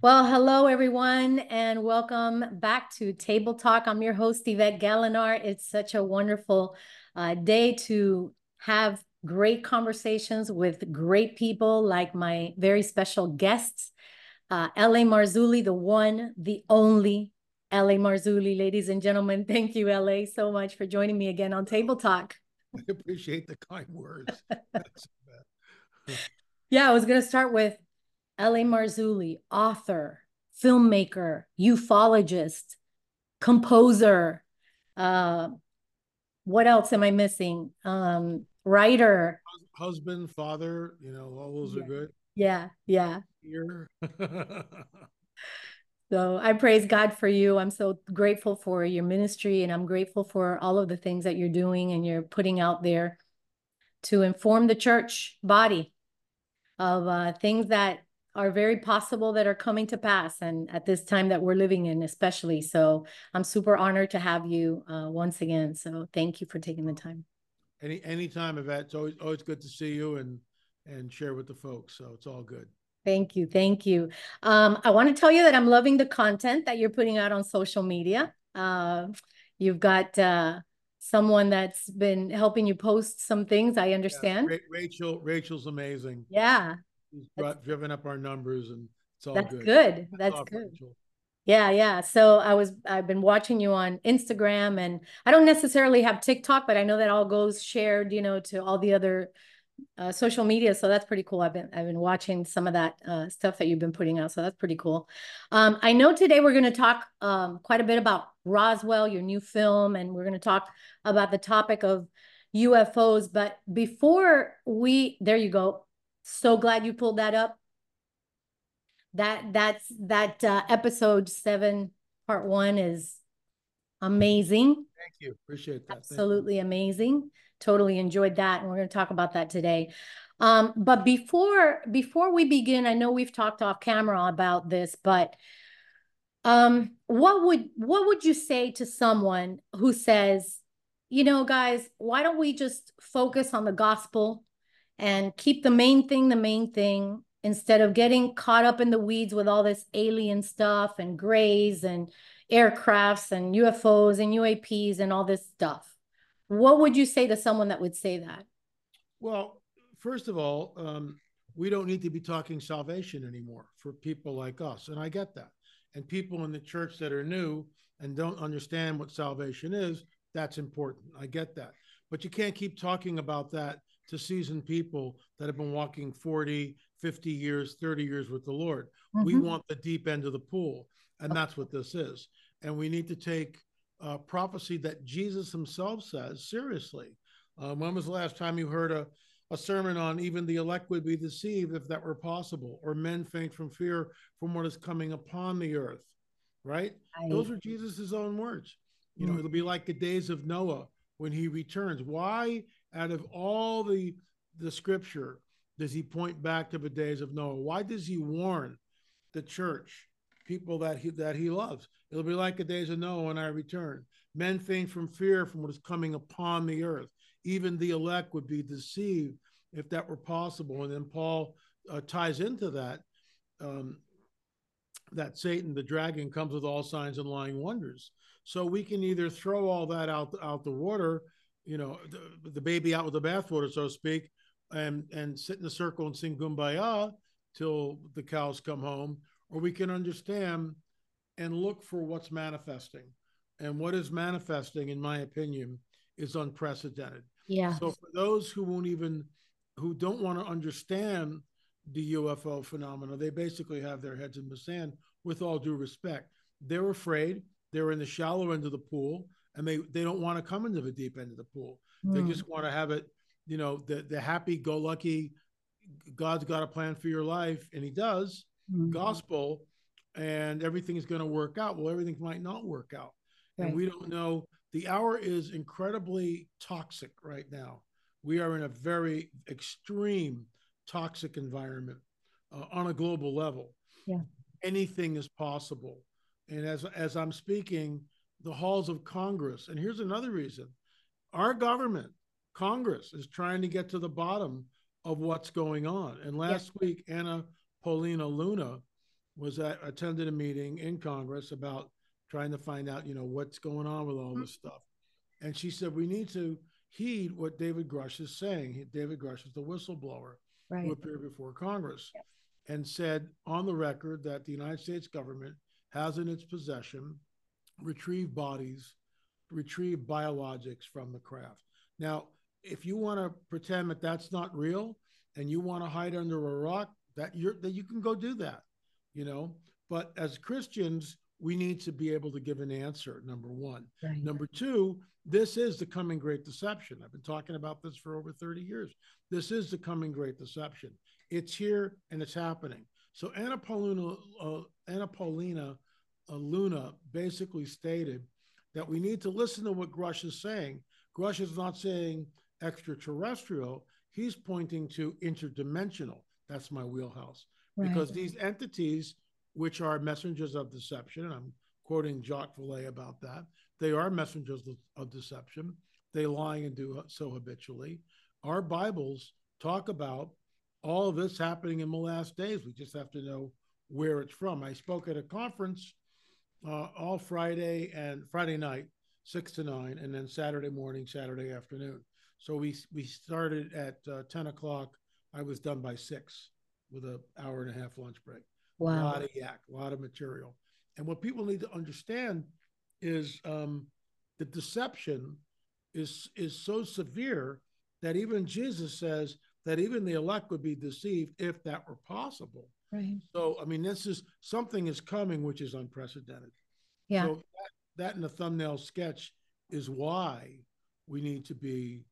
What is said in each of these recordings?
Well, hello everyone, and welcome back to Table Talk. I'm your host, Yvette Galinar. It's such a wonderful uh, day to have great conversations with great people like my very special guests, uh, L.A. Marzulli, the one, the only L.A. Marzulli. Ladies and gentlemen, thank you, L.A., so much for joining me again on Table Talk. I appreciate the kind words. yeah, I was going to start with L.A. Marzulli, author, filmmaker, ufologist, composer. Uh, what else am I missing? Um, writer, husband, father. You know, all those yeah. are good. Yeah, yeah. Here. so I praise God for you. I'm so grateful for your ministry, and I'm grateful for all of the things that you're doing and you're putting out there to inform the church body of uh, things that are very possible that are coming to pass and at this time that we're living in especially. So i'm super honored to have you uh, once again. So thank you for taking the time. Any anytime Yvette, it's always always good to see you and and share with the folks. So it's all good. Thank you. Thank you. Um, i want to tell you that i'm loving the content that you're putting out on social media. Uh, you've got uh, someone that's been helping you post some things i understand. Yeah, rachel rachel's amazing. Yeah He's brought, driven up our numbers and it's all good. that's good. good. That's good. Rachel. Yeah, yeah. So I was I've been watching you on Instagram and I don't necessarily have TikTok, but I know that all goes shared, you know, to all the other uh, social media. So that's pretty cool. I've been I've been watching some of that uh, stuff that you've been putting out. So that's pretty cool. Um, I know today we're going to talk um, quite a bit about Roswell, your new film, and we're going to talk about the topic of UFOs. But before we, there you go. So glad you pulled that up. That that's that uh, episode seven, part one is amazing. Thank you. Appreciate that. Absolutely amazing. Totally enjoyed that. And we're going to talk about that today. Um, but before before we begin, I know we've talked off camera about this, but um, what would what would you say to someone who says, you know, guys, why don't we just focus on the gospel and keep the main thing the main thing instead of getting caught up in the weeds with all this alien stuff and grays and aircrafts and UFOs and UAPs and all this stuff. What would you say to someone that would say that? Well, first of all, um, we don't need to be talking salvation anymore for people like us. And I get that. And people in the church that are new and don't understand what salvation is, that's important. I get that. But you can't keep talking about that to seasoned people that have been walking 40, 50 years, 30 years with the Lord. Mm-hmm. We want the deep end of the pool, and that's what this is. And we need to take uh, prophecy that Jesus himself says seriously. Uh, when was the last time you heard a, a sermon on even the elect would be deceived if that were possible, or men faint from fear from what is coming upon the earth? Right? I... Those are Jesus's own words. You know, mm-hmm. it'll be like the days of Noah when he returns. Why out of all the the scripture does he point back to the days of Noah? Why does he warn the church, people that he that he loves? It'll be like the days of Noah when I return. Men faint from fear from what is coming upon the earth. Even the elect would be deceived if that were possible. And then Paul uh, ties into that um, that Satan, the dragon, comes with all signs and lying wonders. So we can either throw all that out out the water you know, the, the baby out with the bathwater, so to speak, and and sit in a circle and sing "Kumbaya" till the cows come home, or we can understand and look for what's manifesting. And what is manifesting, in my opinion, is unprecedented. Yeah. So for those who won't even, who don't want to understand the UFO phenomena, they basically have their heads in the sand. With all due respect, they're afraid. They're in the shallow end of the pool and they they don't want to come into the deep end of the pool. Mm. They just want to have it, you know, the the happy go lucky. God's got a plan for your life, and He does. Mm. Gospel, and everything is going to work out. Well, everything might not work out, right. and we don't know. The hour is incredibly toxic right now. We are in a very extreme toxic environment uh, on a global level. Yeah. Anything is possible. And as as I'm speaking, the halls of Congress. And here's another reason our government, Congress, is trying to get to the bottom of what's going on. And last week, Anna Paulina Luna was at, attended a meeting in Congress about trying to find out, you know, what's going on with all this mm-hmm. stuff. And she said, we need to heed what David Grusch is saying. David Grusch is the whistleblower right. who appeared before Congress and said on the record that the United States government has in its possession retrieved bodies, retrieve biologics from the craft. Now, if you want to pretend that that's not real and you want to hide under a rock, that you're that you can go do that, you know. But as Christians, we need to be able to give an answer. Number one. Right. Number two, this is the coming great deception. I've been talking about this for over 30 years. This is the coming great deception. It's here and it's happening. So Anna Paulina, uh, Anna Paulina Luna basically stated that we need to listen to what Grusch is saying. Grusch is not saying extraterrestrial, he's pointing to interdimensional. That's my wheelhouse. Right. Because these entities, which are messengers of deception, and I'm quoting Jacques Vallée about that, they are messengers of deception. They lie and do so habitually. Our Bibles talk about all of this happening in the last days. We just have to know where it's from. I spoke at a conference uh, all Friday and Friday night, six to nine, and then Saturday morning, Saturday afternoon. So we we started at uh, ten o'clock. I was done by six with an hour and a half lunch break. Wow. A lot of yak, a lot of material. And what people need to understand is um, the deception is is so severe that even Jesus says that even the elect would be deceived if that were possible. Right. So I mean, this is something is coming which is unprecedented. Yeah. So that, that in the thumbnail sketch is why we need to be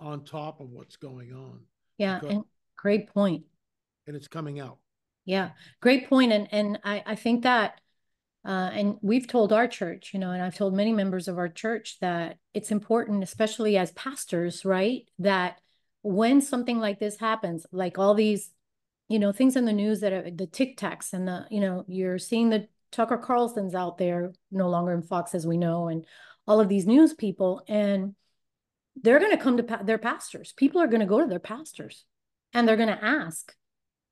on top of what's going on. Yeah, because, and great point. And it's coming out. Yeah, great point. And and I I think that uh, and we've told our church, you know, and I've told many members of our church that it's important, especially as pastors, right? That when something like this happens, like all these, you know, things in the news that are the Tic Tacs and the, you know, you're seeing the Tucker Carlson's out there, no longer in Fox, as we know, and all of these news people, and they're going to come to pa- their pastors. People are going to go to their pastors, and they're going to ask,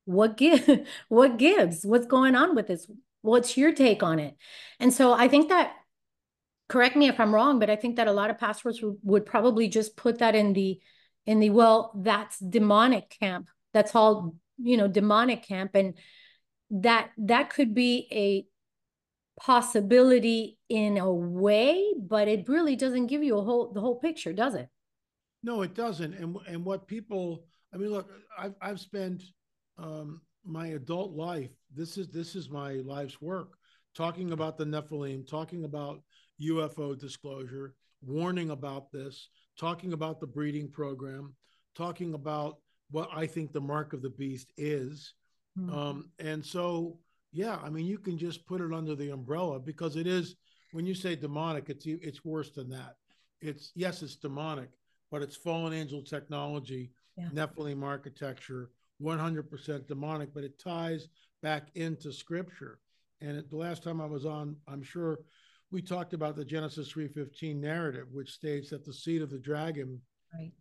"What give? what gives? What's going on with this? What's your take on it?" And so I think that, correct me if I'm wrong, but I think that a lot of pastors w- would probably just put that in the, in the well, that's demonic camp. That's all you know, demonic camp, and that that could be a possibility in a way, but it really doesn't give you a whole the whole picture, does it? No, it doesn't. And and what people, I mean, look, I've I've spent um, my adult life. This is this is my life's work, talking about the Nephilim, talking about UFO disclosure, warning about this, talking about the breeding program, talking about what I think the mark of the beast is. Mm-hmm. Um, and so yeah, I mean, you can just put it under the umbrella because it is. When you say demonic, it's it's worse than that. It's yes, it's demonic, but it's fallen angel technology, yeah. Nephilim architecture, 100% demonic. But it ties back into Scripture. And it, the last time I was on, I'm sure we talked about the Genesis 3:15 narrative, which states that the seed of the dragon, right.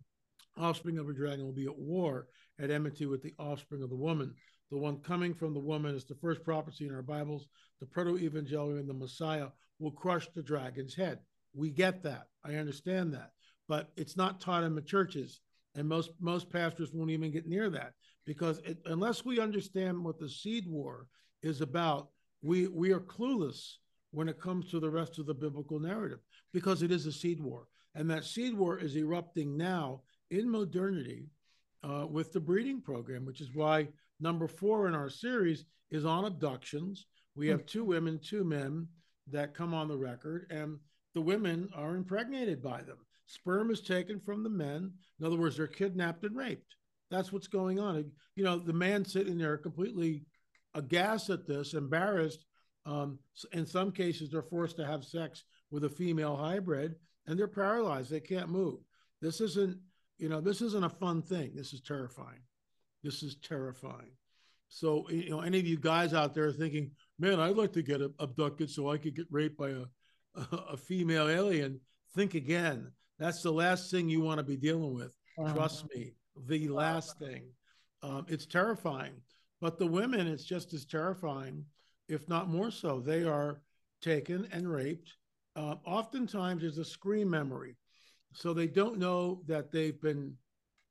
Offspring of a dragon, will be at war at enmity with the offspring of the woman. The one coming from the woman is the first prophecy in our Bibles. The proto evangelion, the Messiah, will crush the dragon's head. We get that. I understand that. But it's not taught in the churches. And most, most pastors won't even get near that because it, unless we understand what the seed war is about, we, we are clueless when it comes to the rest of the biblical narrative because it is a seed war. And that seed war is erupting now in modernity uh, with the breeding program, which is why Number four in our series is on abductions. We have two women, two men that come on the record, and the women are impregnated by them. Sperm is taken from the men. In other words, they're kidnapped and raped. That's what's going on. You know, the man sitting there completely aghast at this, embarrassed. Um, in some cases, they're forced to have sex with a female hybrid, and they're paralyzed. They can't move. This isn't, you know, this isn't a fun thing. This is terrifying. This is terrifying. So, you know, any of you guys out there thinking, man, I'd like to get abducted so I could get raped by a, a female alien, think again. That's the last thing you want to be dealing with. Wow. Trust me, the last thing. Um, it's terrifying. But the women, it's just as terrifying if not more so. They are taken and raped. Uh, oftentimes, there's a screen memory, so they don't know that they've been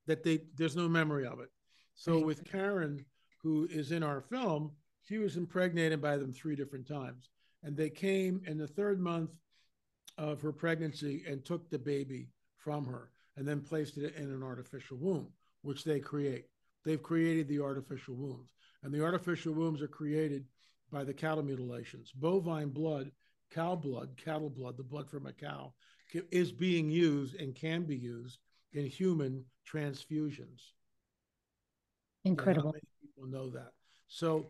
that they there's no memory of it. So right. with Karen, who is in our film, she was impregnated by them three different times, and they came in the third month of her pregnancy and took the baby from her and then placed it in an artificial womb, which they create. They've created the artificial wombs, and the artificial wombs are created by the cattle mutilations. Bovine blood, cow blood, cattle blood, the blood from a cow, is being used and can be used in human transfusions. Incredible. people know that. So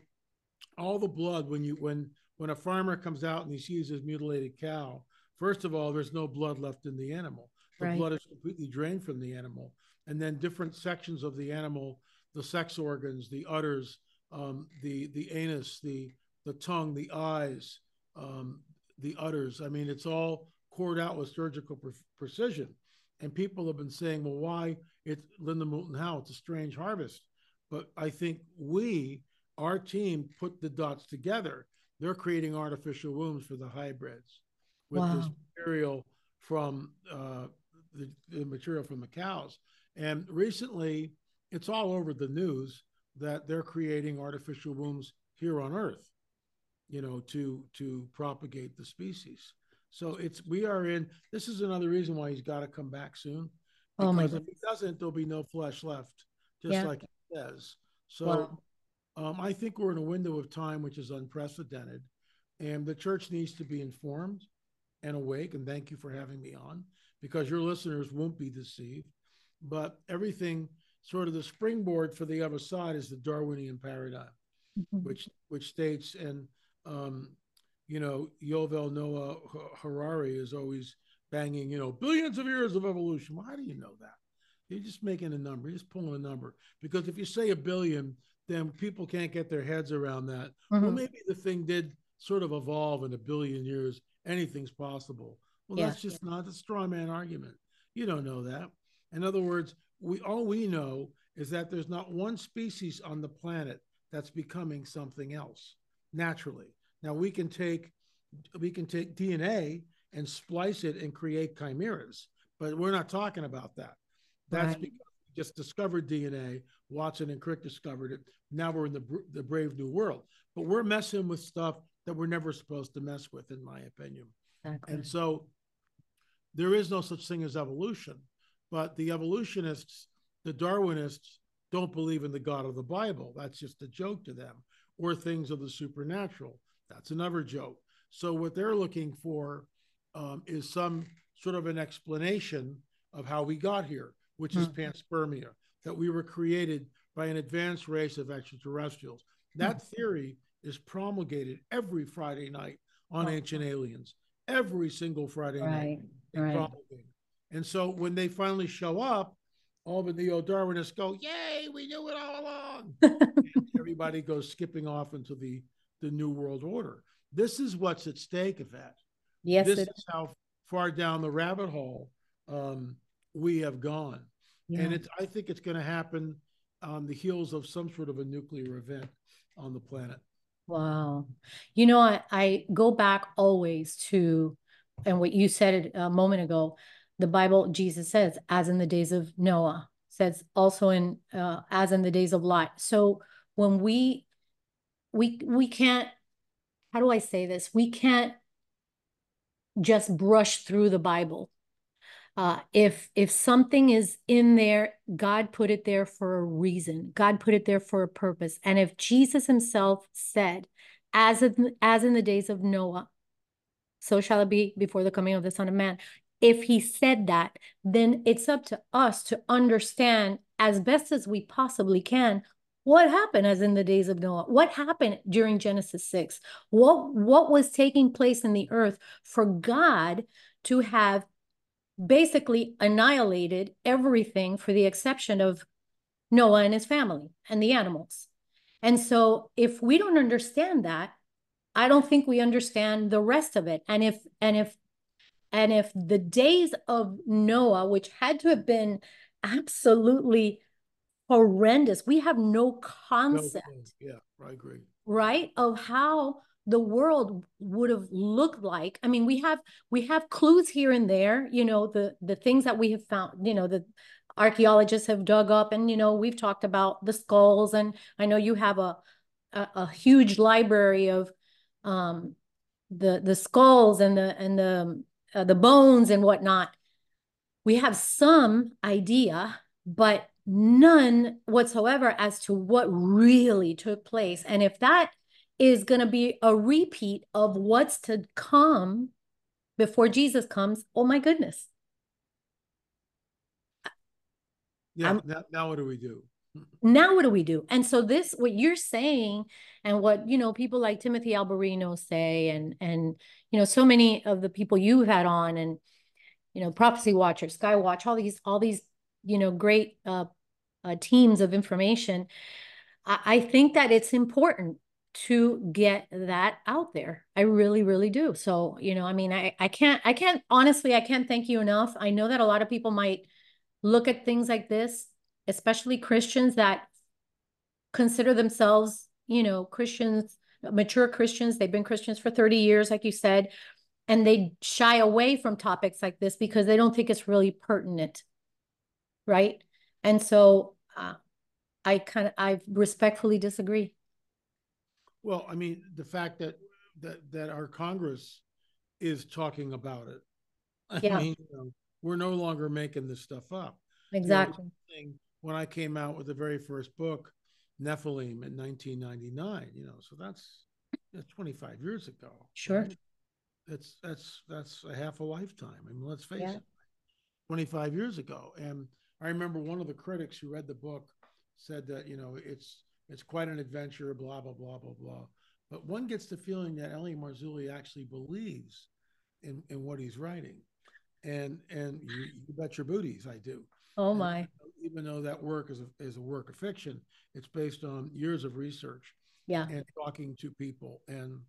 all the blood when you when when a farmer comes out and he sees his mutilated cow, first of all, there's no blood left in the animal. The right. blood is completely drained from the animal, and then different sections of the animal, the sex organs, the udders, um, the the anus, the the tongue, the eyes, um, the udders. I mean, it's all cored out with surgical pre- precision. And people have been saying, well, why it's Linda Moulton Howe? It's a strange harvest. But I think we, our team, put the dots together. They're creating artificial wombs for the hybrids with wow. this material from uh, the, the material from the cows. And recently, it's all over the news that they're creating artificial wombs here on Earth, you know, to to propagate the species. So it's we are in. This is another reason why he's got to come back soon. Oh because oh if he doesn't, there'll be no flesh left, just yeah. like he says. So wow. um, I think we're in a window of time which is unprecedented, and the church needs to be informed and awake. And thank you for having me on, because your listeners won't be deceived. But everything, sort of the springboard for the other side, is the Darwinian paradigm, mm-hmm. which which states and um, you know, Yuval Noah Harari is always banging, you know, billions of years of evolution. Well, how do you know that? You're just making a number, you're just pulling a number. Because if you say a billion, then people can't get their heads around that. Mm-hmm. Well, maybe the thing did sort of evolve in a billion years. Anything's possible. Well, yeah. that's just yeah. not a straw man argument. You don't know that. In other words, we all we know is that there's not one species on the planet that's becoming something else naturally. Now we can take we can take DNA and splice it and create chimeras, but we're not talking about that. That's right. because we just discovered DNA. Watson and Crick discovered it. Now we're in the the brave new world, but we're messing with stuff that we're never supposed to mess with, in my opinion. Exactly. And so there is no such thing as evolution, but the evolutionists, the Darwinists, don't believe in the God of the Bible. That's just a joke to them, or things of the supernatural. That's another joke. So what they're looking for um, is some sort of an explanation of how we got here, which is mm-hmm. panspermia, that we were created by an advanced race of extraterrestrials. That mm-hmm. theory is promulgated every Friday night on oh. Ancient Aliens. Every single Friday right. night. Right. And so when they finally show up, all the neo-Darwinists go, "Yay, we knew it all along!" everybody goes skipping off into the the New World Order. This is what's at stake, Yvette. Yes, this is how far down the rabbit hole um, we have gone, yeah. and it's. I think it's going to happen on the heels of some sort of a nuclear event on the planet. Wow, you know, I, I go back always to, and what you said a moment ago, the Bible. Jesus says, "As in the days of Noah," says also in uh, "As in the days of Lot." So when we we we can't how do I say this? We can't just brush through the Bible. Uh, if if something is in there, God put it there for a reason. God put it there for a purpose. And if Jesus Himself said, "As in, as in the days of Noah, so shall it be before the coming of the Son of Man," if He said that, then it's up to us to understand as best as we possibly can what happened as in the days of Noah? What happened during Genesis 6? What, what was taking place in the earth for God to have basically annihilated everything for the exception of Noah and his family and the animals? And so if we don't understand that, I don't think we understand the rest of it. And if and if and if the days of Noah, which had to have been absolutely horrendous. We have no concept. No, yeah, I agree. Right? Of how the world would have looked like i mean we have we have clues here and there you know the the things that we have found you know the archaeologists have dug up and you know we've talked about the skulls and i know you have a a, a huge library of um the the skulls and the and the uh, the bones and whatnot we have some idea but none whatsoever as to what really took place and if that is going to be a repeat of what's to come before Jesus comes. Oh my goodness. Yeah. Now, now, what do we do? Now what do we do? And so this, what you're saying, and what you know, people like Timothy Alberino say, and and you know, so many of the people you've had on, and you know, Prophecy Watcher, Skywatch, all these, all these, you know, great uh, uh teams of information. I, I think that it's important to get that out there. I really, really do. So, you know, I mean, I, I can't, I can't, honestly, I can't thank you enough. I know that a lot of people might look at things like this, especially Christians that consider themselves, you know, Christians, mature Christians. They've been Christians for 30 years, like you said, and they shy away from topics like this because they don't think it's really pertinent. Right. And so uh, I kind of, I respectfully disagree. Well, I mean, the fact that that that our Congress is talking about it. I yeah. mean, you know, we're no longer making this stuff up. Exactly. You know, when I came out with the very first book, Nephilim, in 1999, you know, so that's, that's 25 years ago. Sure. Right? That's that's that's a half a lifetime. I mean, let's face yeah. it. 25 years ago, and I remember one of the critics who read the book said that you know it's it's quite an adventure, blah, blah, blah, blah, blah. But one gets the feeling that L.A. Marzulli actually believes in, in what he's writing. And and you, you bet your booties I do. Oh my. And even though that work is a, is a work of fiction, it's based on years of research. Yeah. And talking to people. And,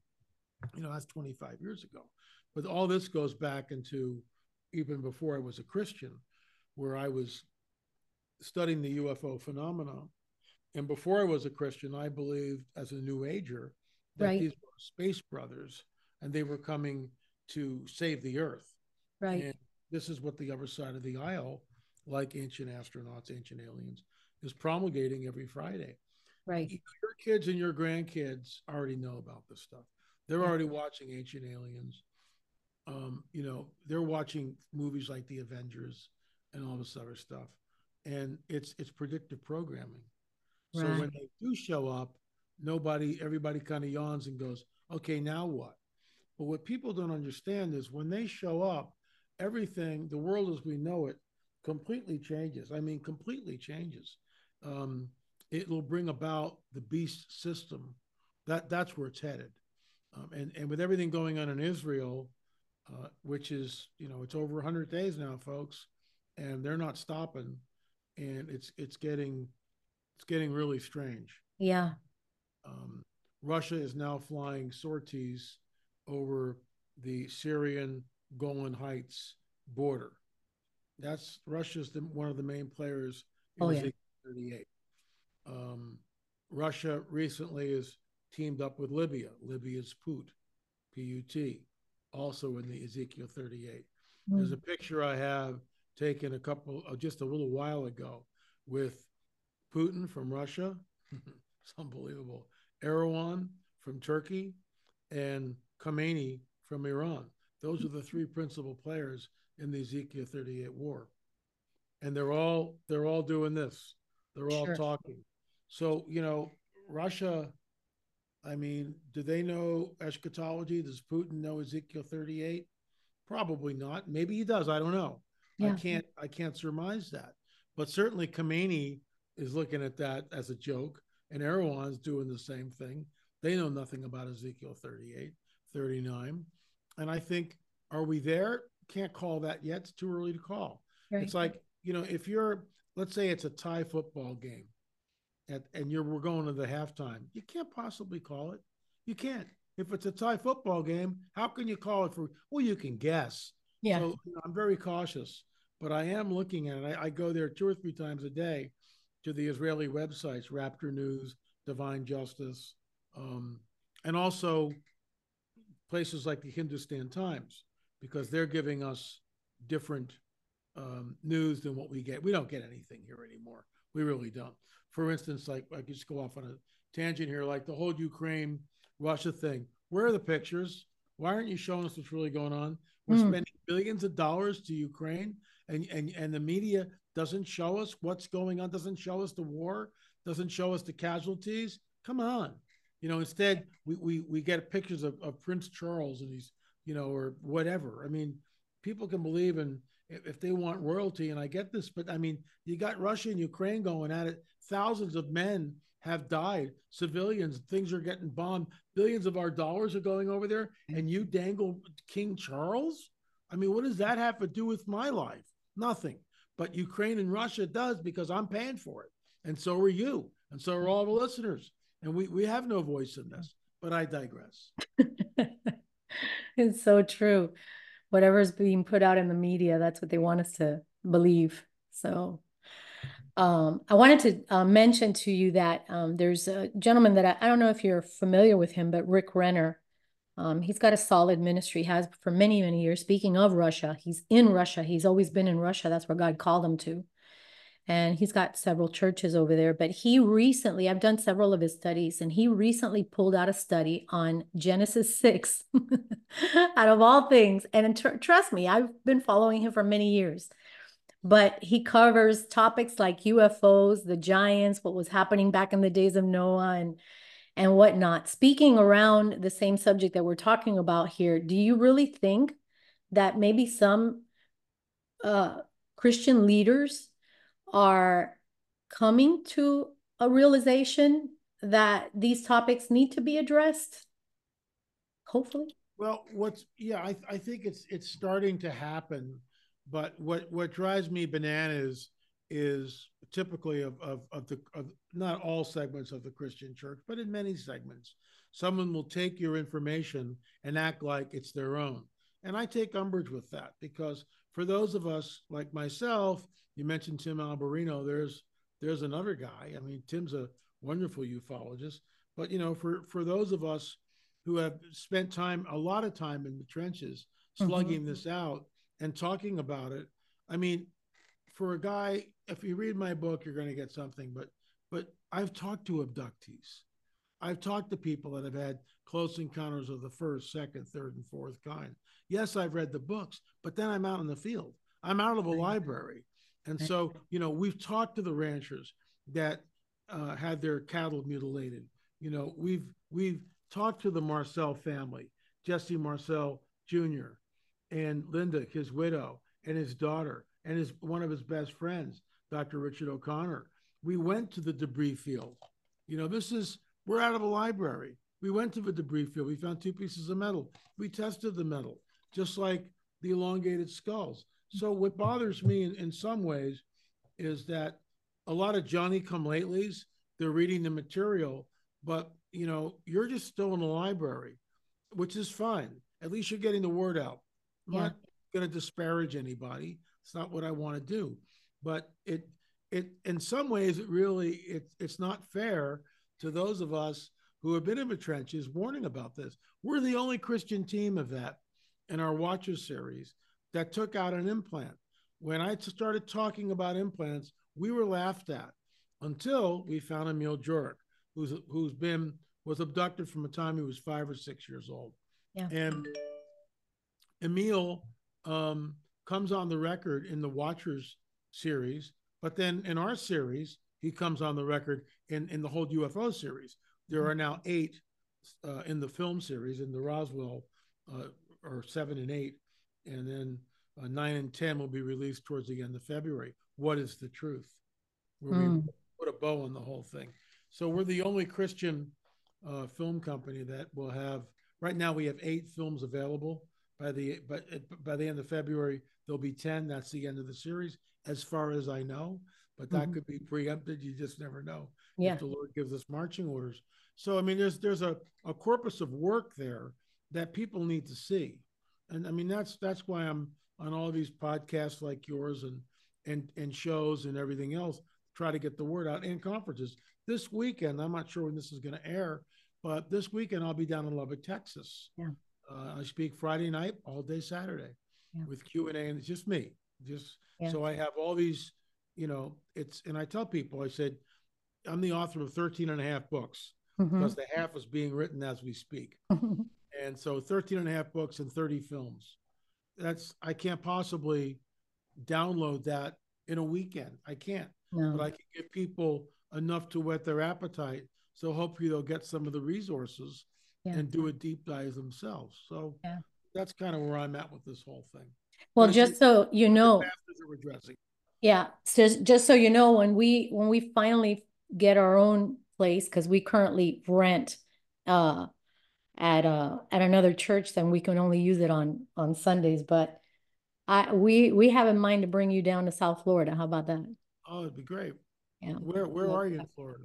you know, that's 25 years ago. But all this goes back into even before I was a Christian, where I was studying the UFO phenomena. and before I was a Christian, I believed as a New Ager that right. these were space brothers and they were coming to save the Earth. Right. And this is what the other side of the aisle, like ancient astronauts, ancient aliens, is promulgating every Friday. Right. Your kids and your grandkids already know about this stuff. They're already watching ancient aliens. Um, you know, they're watching movies like The Avengers and all this other stuff. And it's it's predictive programming. So right. when they do show up, nobody, everybody kind of yawns and goes, okay, now what? But what people don't understand is when they show up, everything, the world as we know it, completely changes. I mean, completely changes. Um, it'll bring about the beast system. That that's where it's headed. Um, and and with everything going on in Israel, uh, which is you know it's over 100 days now, folks, and they're not stopping, and it's it's getting it's getting really strange. Yeah. Um, Russia is now flying sorties over the Syrian Golan Heights border. That's Russia's the, one of the main players in oh, yeah. 38. Um, Russia recently has teamed up with Libya. Libya's PUT, P-U-T, also in the Ezekiel 38. Mm. There's a picture I have taken a couple, uh, just a little while ago, with Putin from Russia. it's unbelievable. Erdogan from Turkey and Khamenei from Iran. Those are the three principal players in the Ezekiel 38 war. And they're all they're all doing this. They're all sure. talking. So, you know, Russia, I mean, do they know eschatology? Does Putin know Ezekiel 38? Probably not. Maybe he does. I don't know. Yeah. I can't I can't surmise that. But certainly Khamenei is looking at that as a joke, and Erdogan's doing the same thing. They know nothing about Ezekiel 38, 39. And I think, are we there? Can't call that yet. It's too early to call. Right. It's like, you know, if you're, let's say it's a tie football game at, and you're, we're going to the halftime, you can't possibly call it. You can't. If it's a tie football game, how can you call it for, well, you can guess. Yeah. So you know, I'm very cautious, but I am looking at it. I, I go there two or three times a day to the Israeli websites, Raptor News, Divine Justice, um, and also places like the Hindustan Times because they're giving us different um, news than what we get. We don't get anything here anymore. We really don't. For instance, like I could just go off on a tangent here, like the whole Ukraine Russia thing. Where are the pictures? Why aren't you showing us what's really going on? We're mm. spending billions of dollars to Ukraine, and and and the media doesn't show us what's going on. Doesn't show us the war. Doesn't show us the casualties. Come on, you know. Instead, we we we get pictures of, of Prince Charles and he's you know or whatever. I mean, people can believe in if they want royalty, and I get this, but I mean, you got Russia and Ukraine going at it. Thousands of men have died, civilians, things are getting bombed. Billions of our dollars are going over there, and you dangle King Charles? I mean, what does that have to do with my life? Nothing. But Ukraine and Russia does because I'm paying for it. And so are you. And so are all the listeners. And we, we have no voice in this, but I digress. it's so true whatever's being put out in the media, that's what they want us to believe. So um, I wanted to uh, mention to you that um, there's a gentleman that I, I, don't know if you're familiar with him, but Rick Renner. Um, he's got a solid ministry, has for many, many years. Speaking of Russia, he's in Russia. He's always been in Russia. That's where God called him to and he's got several churches over there. But he recently, I've done several of his studies, and he recently pulled out a study on Genesis 6 out of all things. And tr- trust me, I've been following him for many years. But he covers topics like UFOs, the giants, what was happening back in the days of Noah, and and whatnot. Speaking around the same subject that we're talking about here, do you really think that maybe some uh, Christian leaders are coming to a realization that these topics need to be addressed hopefully well what's yeah i, I think it's it's starting to happen but what what drives me bananas is typically of of, of the of not all segments of the christian church but in many segments someone will take your information and act like it's their own and i take umbrage with that because for those of us like myself you mentioned Tim Alberino. There's there's another guy. I mean, Tim's a wonderful ufologist. But you know, for for those of us who have spent time, a lot of time in the trenches, slugging mm-hmm. this out and talking about it. I mean, for a guy, if you read my book, you're going to get something. But but I've talked to abductees. I've talked to people that have had close encounters of the first, second, third, and fourth kind. Yes, I've read the books, but then I'm out in the field. I'm out of a library. And so, you know, we've talked to the ranchers that uh, had their cattle mutilated. You know, we've we've talked to the Marcel family, Jesse Marcel Jr. and Linda, his widow, and his daughter, and his one of his best friends, Dr. Richard O'Connor. We went to the debris field. You know, this is we're out of a library. We went to the debris field. We found two pieces of metal. We tested the metal, just like the elongated skulls. So what bothers me in, in some ways is that a lot of Johnny come latelys, they're reading the material, but you know, you're just still in the library, which is fine. At least you're getting the word out. I'm yeah. not going to disparage anybody. It's not what I want to do. But it it in some ways it really it, it's not fair to those of us who have been in the trenches warning about this. We're the only Christian team of that in our Watcher series that took out an implant. When I started talking about implants, we were laughed at until we found Emil Jurek, who's who's been was abducted from the time he was five or six years old. Yeah. And Emil um, comes on the record in the Watchers series, but then in our series, he comes on the record in, in the whole UFO series. There are now eight uh, in the film series in the Roswell, uh, or seven and eight and then uh, nine and ten will be released towards the end of February. What is the truth? Where mm. we hmm. put a bow on the whole thing. So we're the only Christian uh, film company that will have. Right now, we have eight films available. By the but by the end of February, there'll be ten. That's the end of the series, as far as I know. But that mm-hmm. could be preempted. You just never know. Yeah. If the Lord gives us marching orders. So I mean, there's there's a, a corpus of work there that people need to see and I mean that's that's why I'm on all these podcasts like yours and and and shows and everything else try to get the word out and conferences this weekend i'm not sure when this is going to air but this weekend i'll be down in lubbock texas yeah. Uh, I speak Friday night, all day Saturday, yeah. with Q and A, and it's just me. Just yeah. so I have all these, you know, it's and I tell people, I said, I'm the author of 13 and a half books mm-hmm. because the half is being written as we speak. and so 13 and a half books and 30 films. That's I can't possibly download that in a weekend. I can't. No. But I can give people enough to whet their appetite. So hopefully they'll get some of the resources yeah. and do a deep dive themselves. So yeah. That's kind of where I'm at with this whole thing. Well, just so you know, yeah, so just so you know, when we when we finally get our own place, because we currently rent uh at uh at another church, then we can only use it on on Sundays. But I we we have in mind to bring you down to South Florida. How about that? Oh, it'd be great. Yeah. Where where are you in Florida?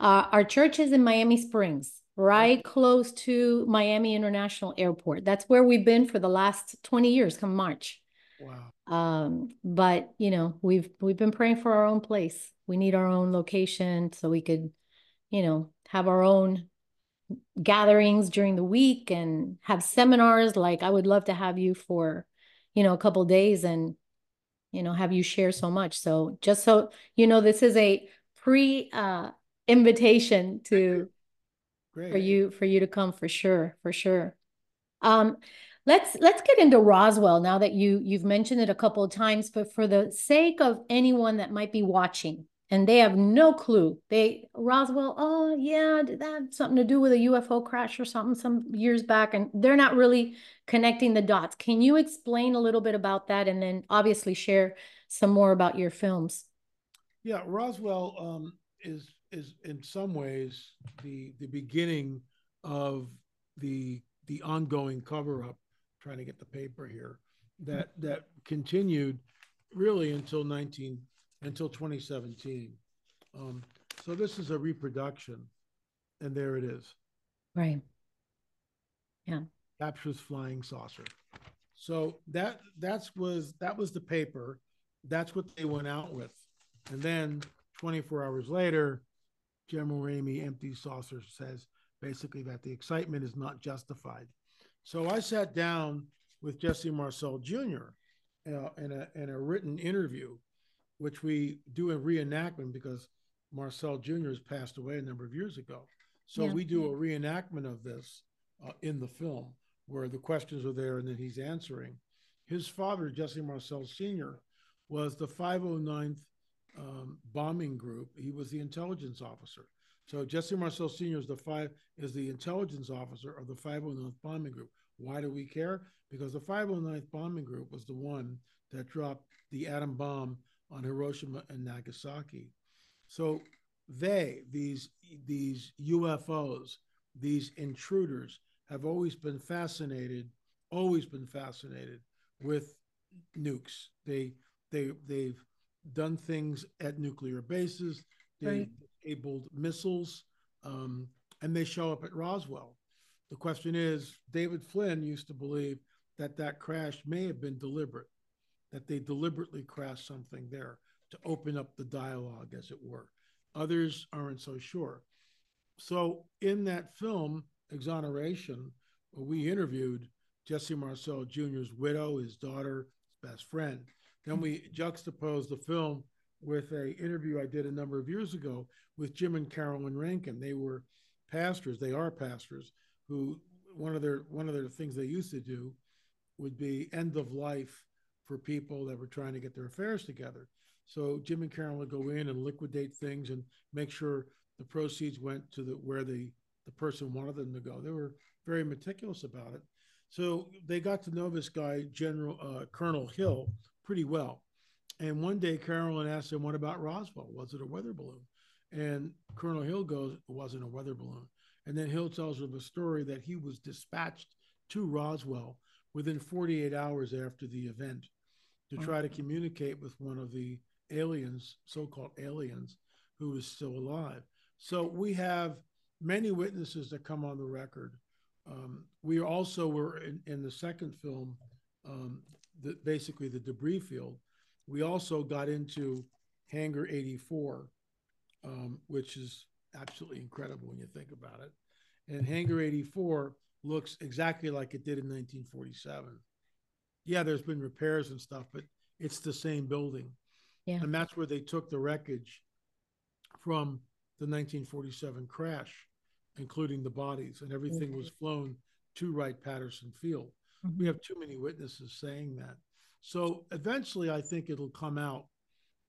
Uh, our church is in Miami Springs, right close to Miami International Airport. That's where we've been for the last 20 years come March. Wow. Um, but you know, we've we've been praying for our own place. We need our own location so we could, you know, have our own gatherings during the week and have seminars. Like I would love to have you for, you know, a couple days and you know, have you share so much. So just so you know, this is a pre uh invitation to Great. for you for you to come for sure, for sure. Um let's let's get into Roswell now that you you've mentioned it a couple of times, but for the sake of anyone that might be watching and they have no clue. They Roswell, oh yeah, did that have something to do with a UFO crash or something some years back? And they're not really connecting the dots. Can you explain a little bit about that and then obviously share some more about your films? Yeah, Roswell um, is is in some ways the the beginning of the the ongoing cover up. Trying to get the paper here that that continued really until 19 until 2017. Um, so this is a reproduction, and there it is. Right. Yeah. Captures flying saucer. So that that's was that was the paper. That's what they went out with, and then 24 hours later, General Ramey, empty saucer, says basically that the excitement is not justified. So I sat down with Jesse Marcel Jr. Uh, in a in a written interview which we do a reenactment because Marcel Jr. has passed away a number of years ago. So yeah. we do a reenactment of this uh, in the film where the questions are there and then he's answering. His father, Jesse Marcel Sr., was the 509th um, bombing group. He was the intelligence officer. So Jesse Marcel Sr. is the five is the intelligence officer of the 509th bombing group. Why do we care? Because the 509th bombing group was the one that dropped the atom bomb on Hiroshima and Nagasaki. So they, these, these UFOs, these intruders, have always been fascinated, always been fascinated with nukes. They, they, they've done things at nuclear bases. They've right. enabled missiles, um, and they show up at Roswell. The question is, David Flynn used to believe that that crash may have been deliberate that they deliberately crashed something there to open up the dialogue, as it were. Others aren't so sure. So, in that film, Exoneration, we interviewed Jesse Marcel Jr.'s widow, his daughter, his best friend. Then we juxtaposed the film with a interview I did a number of years ago with Jim and Carolyn Rankin. They were pastors, they are pastors, who one of their one of their things they used to do would be end of life for people that were trying to get their affairs together. So Jim and Carolyn would go in and liquidate things and make sure the proceeds went to the where the the person wanted them to go. They were very meticulous about it. So they got to know this guy, General uh, Colonel Hill, pretty well. And one day Carolyn asked him, "What about Roswell? Was it a weather balloon?" And Colonel Hill goes, "It wasn't a weather balloon." And then Hill tells her the story that he was dispatched to Roswell within 48 hours after the event to try to communicate with one of the aliens, so called aliens, who is still alive. So we have many witnesses that come on the record. Um, we also were in, in the second film, um, the, basically the debris field. We also got into Hangar 84, um, which is absolutely incredible when you think about it. And Hangar 84 looks exactly like it did in 1947. Yeah, there's been repairs and stuff, but it's the same building. Yeah. And that's where they took the wreckage from the 1947 crash, including the bodies, and everything mm-hmm. was flown to Wright Patterson Field. Mm-hmm. We have too many witnesses saying that. So eventually, I think it'll come out.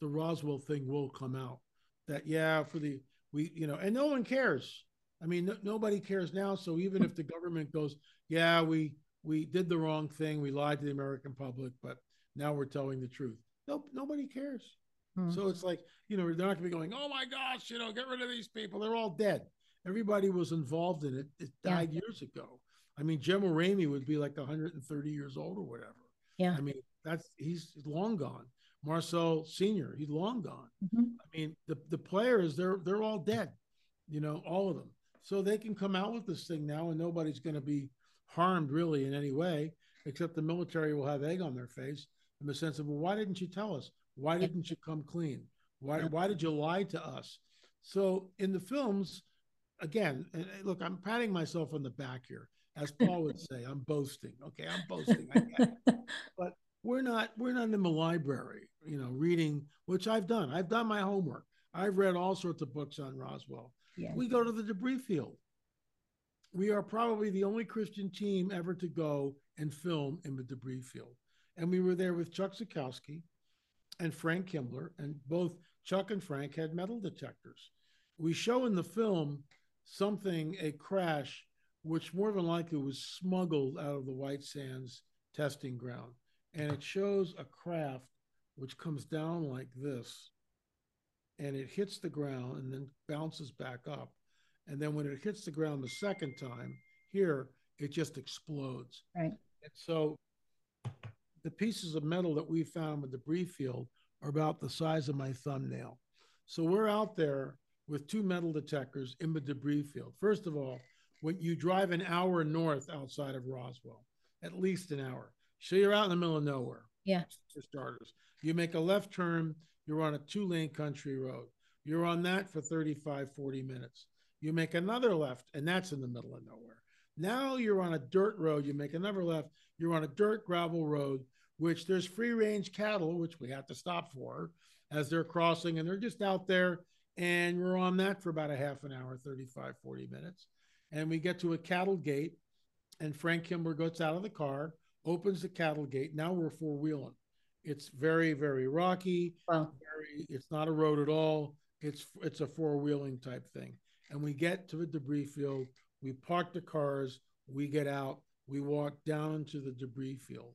The Roswell thing will come out. That yeah, for the we you know, and no one cares. I mean, no, nobody cares now. So even if the government goes, yeah, we we did the wrong thing, we lied to the American public, but now we're telling the truth. Nope, nobody cares. Hmm. So it's like you know they're not going to be going, oh my gosh, you know, get rid of these people. They're all dead. Everybody was involved in it. It died yeah. years ago. I mean, Jim Ramey would be like 130 years old or whatever. Yeah. I mean, that's he's long gone. Marcel Senior, he's long gone. Mm-hmm. I mean, the the players they're they're all dead. You know, all of them. So they can come out with this thing now, and nobody's going to be harmed really in any way, except the military will have egg on their face in the sense of, well, why didn't you tell us? Why didn't you come clean? Why why did you lie to us? So in the films, again, and look, I'm patting myself on the back here, as Paul would say. I'm boasting. Okay, I'm boasting. but we're not we're not in the library, you know, reading, which I've done. I've done my homework. I've read all sorts of books on Roswell. We go to the debris field. We are probably the only Christian team ever to go and film in the debris field. And we were there with Chuck Zukowski and Frank Kimbler, and both Chuck and Frank had metal detectors. We show in the film something, a crash, which more than likely was smuggled out of the White Sands testing ground. And it shows a craft which comes down like this and it hits the ground and then bounces back up. And then when it hits the ground the second time, here it just explodes. Right. And so the pieces of metal that we found with the debris field are about the size of my thumbnail. So we're out there with two metal detectors in the debris field. First of all, when you drive an hour north outside of Roswell, at least an hour. So you're out in the middle of nowhere. Yeah. For starters, you make a left turn you're on a two lane country road. You're on that for 35, 40 minutes. You make another left, and that's in the middle of nowhere. Now you're on a dirt road. You make another left. You're on a dirt gravel road, which there's free range cattle, which we have to stop for as they're crossing, and they're just out there. And we're on that for about a half an hour, 35, 40 minutes. And we get to a cattle gate, and Frank Kimbler gets out of the car, opens the cattle gate. Now we're four wheeling. It's very, very rocky. Wow. Very, it's not a road at all. It's it's a four wheeling type thing. And we get to the debris field. We park the cars. We get out. We walk down into the debris field,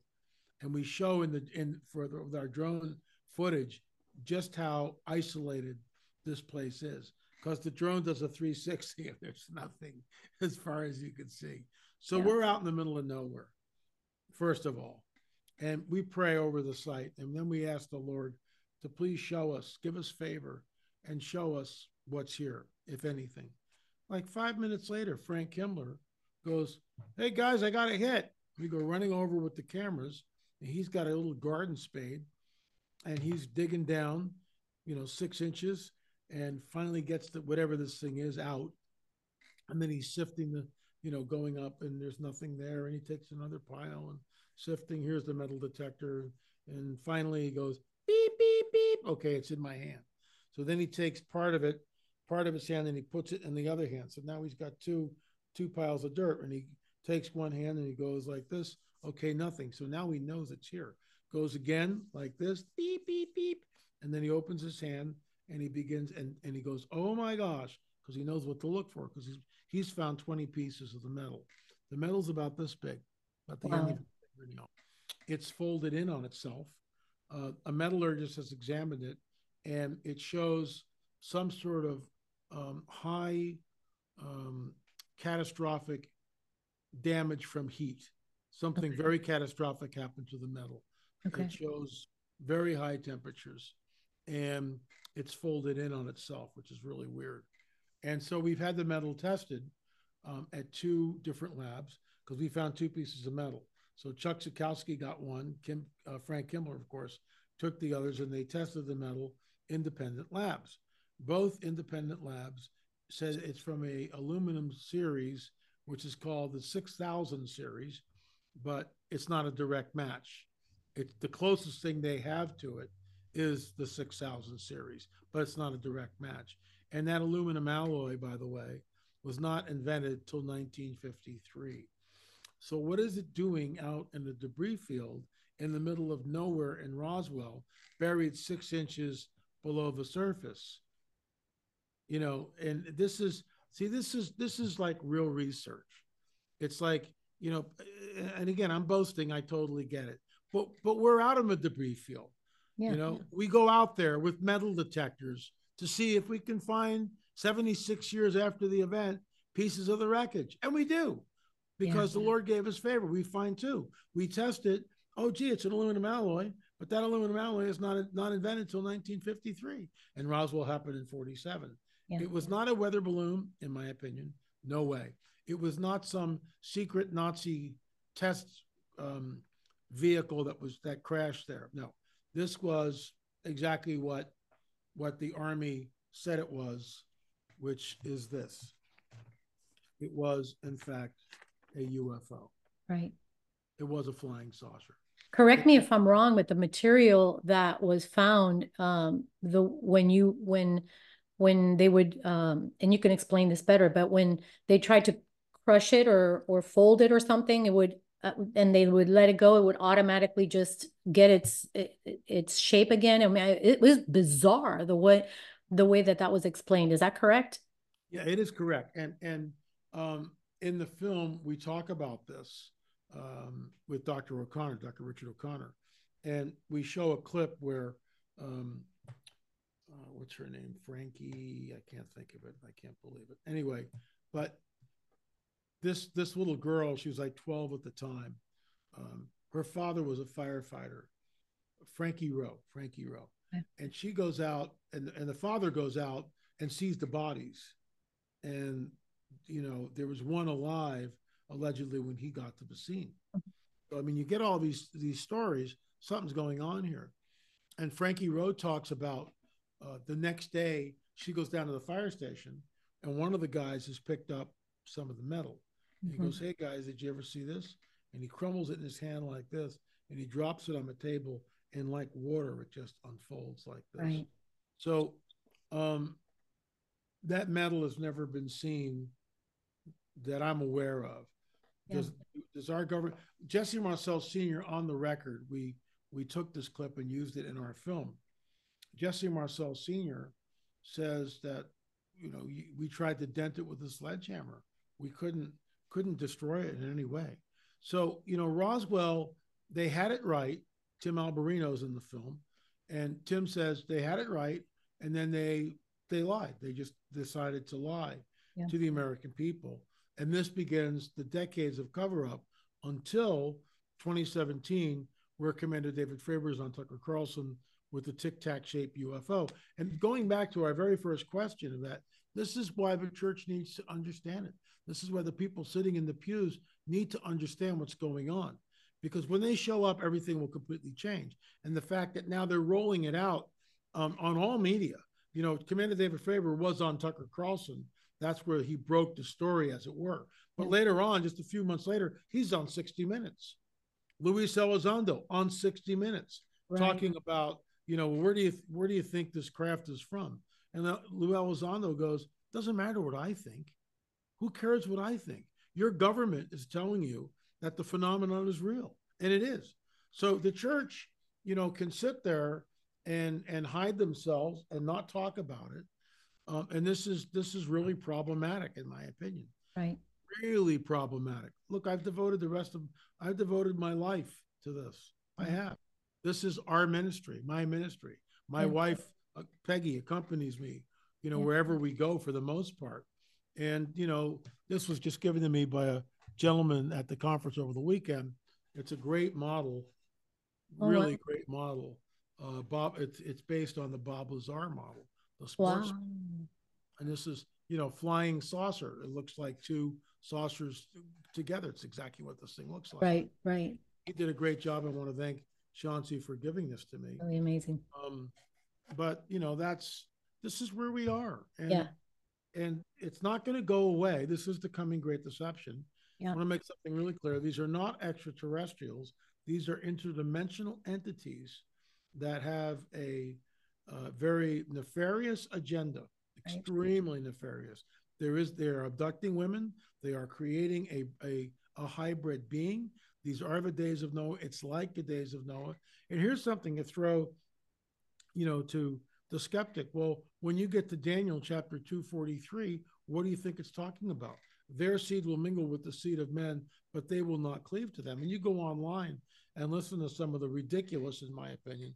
and we show in the in for the, our drone footage just how isolated this place is because the drone does a 360 and there's nothing as far as you can see. So yeah. we're out in the middle of nowhere, first of all and we pray over the site and then we ask the lord to please show us give us favor and show us what's here if anything like five minutes later frank kimbler goes hey guys i got a hit we go running over with the cameras and he's got a little garden spade and he's digging down you know six inches and finally gets the whatever this thing is out and then he's sifting the you know going up and there's nothing there and he takes another pile and sifting. Here's the metal detector. And finally he goes, beep, beep, beep. Okay, it's in my hand. So then he takes part of it, part of his hand, and he puts it in the other hand. So now he's got two two piles of dirt. And he takes one hand and he goes like this. Okay, nothing. So now he knows it's here. Goes again like this, beep, beep, beep. And then he opens his hand and he begins and, and he goes, Oh my gosh, because he knows what to look for, because he's he's found 20 pieces of the metal. The metal's about this big, about the wow. end of it's folded in on itself. Uh, a metallurgist has examined it, and it shows some sort of um, high um, catastrophic damage from heat. Something okay. very catastrophic happened to the metal. Okay. It shows very high temperatures, and it's folded in on itself, which is really weird. And so we've had the metal tested um, at two different labs because we found two pieces of metal. So Chuck Zukowski got one. Kim, uh, Frank Kimbler, of course, took the others, and they tested the metal independent labs. Both independent labs said it's from a aluminum series which is called the 6000 series, but it's not a direct match. It's the closest thing they have to it is the 6000 series, but it's not a direct match. And that aluminum alloy, by the way, was not invented till 1953. So, what is it doing out in the debris field in the middle of nowhere in Roswell, buried six inches below the surface? You know, and this is see, this is this is like real research. It's like you know, and again, I'm boasting. I totally get it, but but we're out of the debris field. Yeah. You know, we go out there with metal detectors to see if we can find 76 years after the event pieces of the wreckage. And we do because yeah. the Lord gave us favor. We find two. We test it. Oh, gee, it's an aluminum alloy, but that aluminum alloy is not, not invented until 1953. And Roswell happened in 47. Yeah. It was not a weather balloon, in my opinion. No way. It was not some secret Nazi test um, vehicle that was that crashed there. No, this was exactly what what the army said it was, which is this. It was, in fact, a UFO. Right. It was a flying saucer. Correct me if I'm wrong, but the material that was found, um, the when you when when they would, um, and you can explain this better, but when they tried to crush it or or fold it or something, it would uh, and they would let it go, it would automatically just get its it, its shape again. I mean, it was bizarre the way the way that that was explained. Is that correct? Yeah, it is correct. And and um, in the film, we talk about this um, with Dr. O'Connor, Dr. Richard O'Connor, and we show a clip where um, uh, what's her name, Frankie? I can't think of it. I can't believe it. Anyway, but this this little girl, she was like 12 at the time. Um, her father was a firefighter, Frankie Rowe. Frankie Rowe, and she goes out, and and the father goes out and sees the bodies, and you know there was one alive allegedly when he got to the scene. So, I mean, you get all these these stories. Something's going on here, and Frankie Rowe talks about uh, the next day she goes down to the fire station, and one of the guys has picked up some of the metal Mm-hmm. He goes, Hey guys, did you ever see this? And he crumbles it in his hand like this and he drops it on the table and like water, it just unfolds like this. Right. So um, that metal has never been seen that I'm aware of. Does, yeah. does our government Jesse Marcel Sr. on the record, we we took this clip and used it in our film. Jesse Marcel Sr. says that you know we tried to dent it with a sledgehammer. We couldn't couldn't destroy it in any way. So, you know, Roswell, they had it right. Tim Alberino's in the film. And Tim says they had it right. And then they they lied. They just decided to lie yeah. to the American people. And this begins the decades of cover up until 2017, where Commander David Fravor is on Tucker Carlson with the tic tac shaped UFO. And going back to our very first question of that, this is why the church needs to understand it. This is where the people sitting in the pews need to understand what's going on. Because when they show up, everything will completely change. And the fact that now they're rolling it out um, on all media, you know, Commander David Fravor was on Tucker Carlson. That's where he broke the story, as it were. But later on, just a few months later, he's on 60 Minutes. Luis Elizondo on 60 Minutes, right. talking about, you know, where do you where do you think this craft is from? And Lou Elizondo goes, doesn't matter what I think. Who cares what I think? Your government is telling you that the phenomenon is real, and it is. So the church, you know, can sit there and and hide themselves and not talk about it. Um, and this is this is really problematic, in my opinion. Right. Really problematic. Look, I've devoted the rest of I've devoted my life to this. I have. This is our ministry, my ministry. My yeah. wife uh, Peggy accompanies me, you know, yeah. wherever we go for the most part. And, you know, this was just given to me by a gentleman at the conference over the weekend. It's a great model, oh, really great model. Uh, Bob, it's it's based on the Bob Lazar model, the sports. Wow. And this is, you know, flying saucer. It looks like two saucers together. It's exactly what this thing looks like. Right, right. He did a great job. I want to thank Chauncey for giving this to me. Really amazing. Um, but you know, that's this is where we are. And yeah and it's not going to go away. This is the coming great deception. Yeah. I want to make something really clear. These are not extraterrestrials. These are interdimensional entities that have a uh, very nefarious agenda, extremely right. nefarious. There is they're abducting women. They are creating a, a a hybrid being. These are the days of Noah. It's like the days of Noah. And here's something to throw, you know, to the skeptic. Well, when you get to Daniel chapter 243, what do you think it's talking about? Their seed will mingle with the seed of men, but they will not cleave to them. And you go online and listen to some of the ridiculous, in my opinion,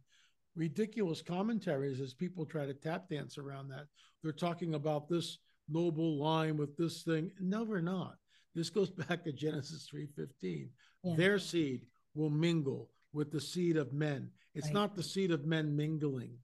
ridiculous commentaries as people try to tap dance around that. They're talking about this noble line with this thing. No, we're not. This goes back to Genesis 3:15. Yeah. Their seed will mingle with the seed of men. It's right. not the seed of men mingling.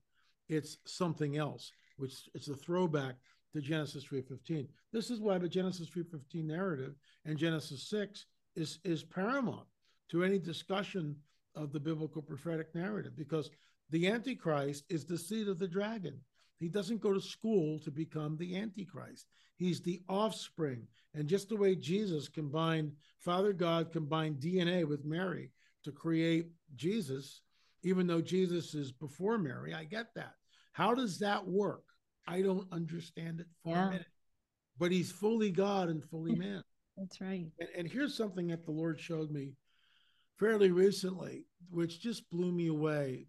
It's something else, which it's a throwback to Genesis 3:15. This is why the Genesis 3:15 narrative and Genesis 6 is is paramount to any discussion of the biblical prophetic narrative because the antichrist is the seed of the dragon. He doesn't go to school to become the antichrist. He's the offspring. And just the way Jesus combined Father God combined DNA with Mary to create Jesus, even though Jesus is before Mary, I get that. How does that work? I don't understand it for yeah. a minute. But he's fully God and fully man. That's right. And, and, here's something that the Lord showed me fairly recently, which just blew me away.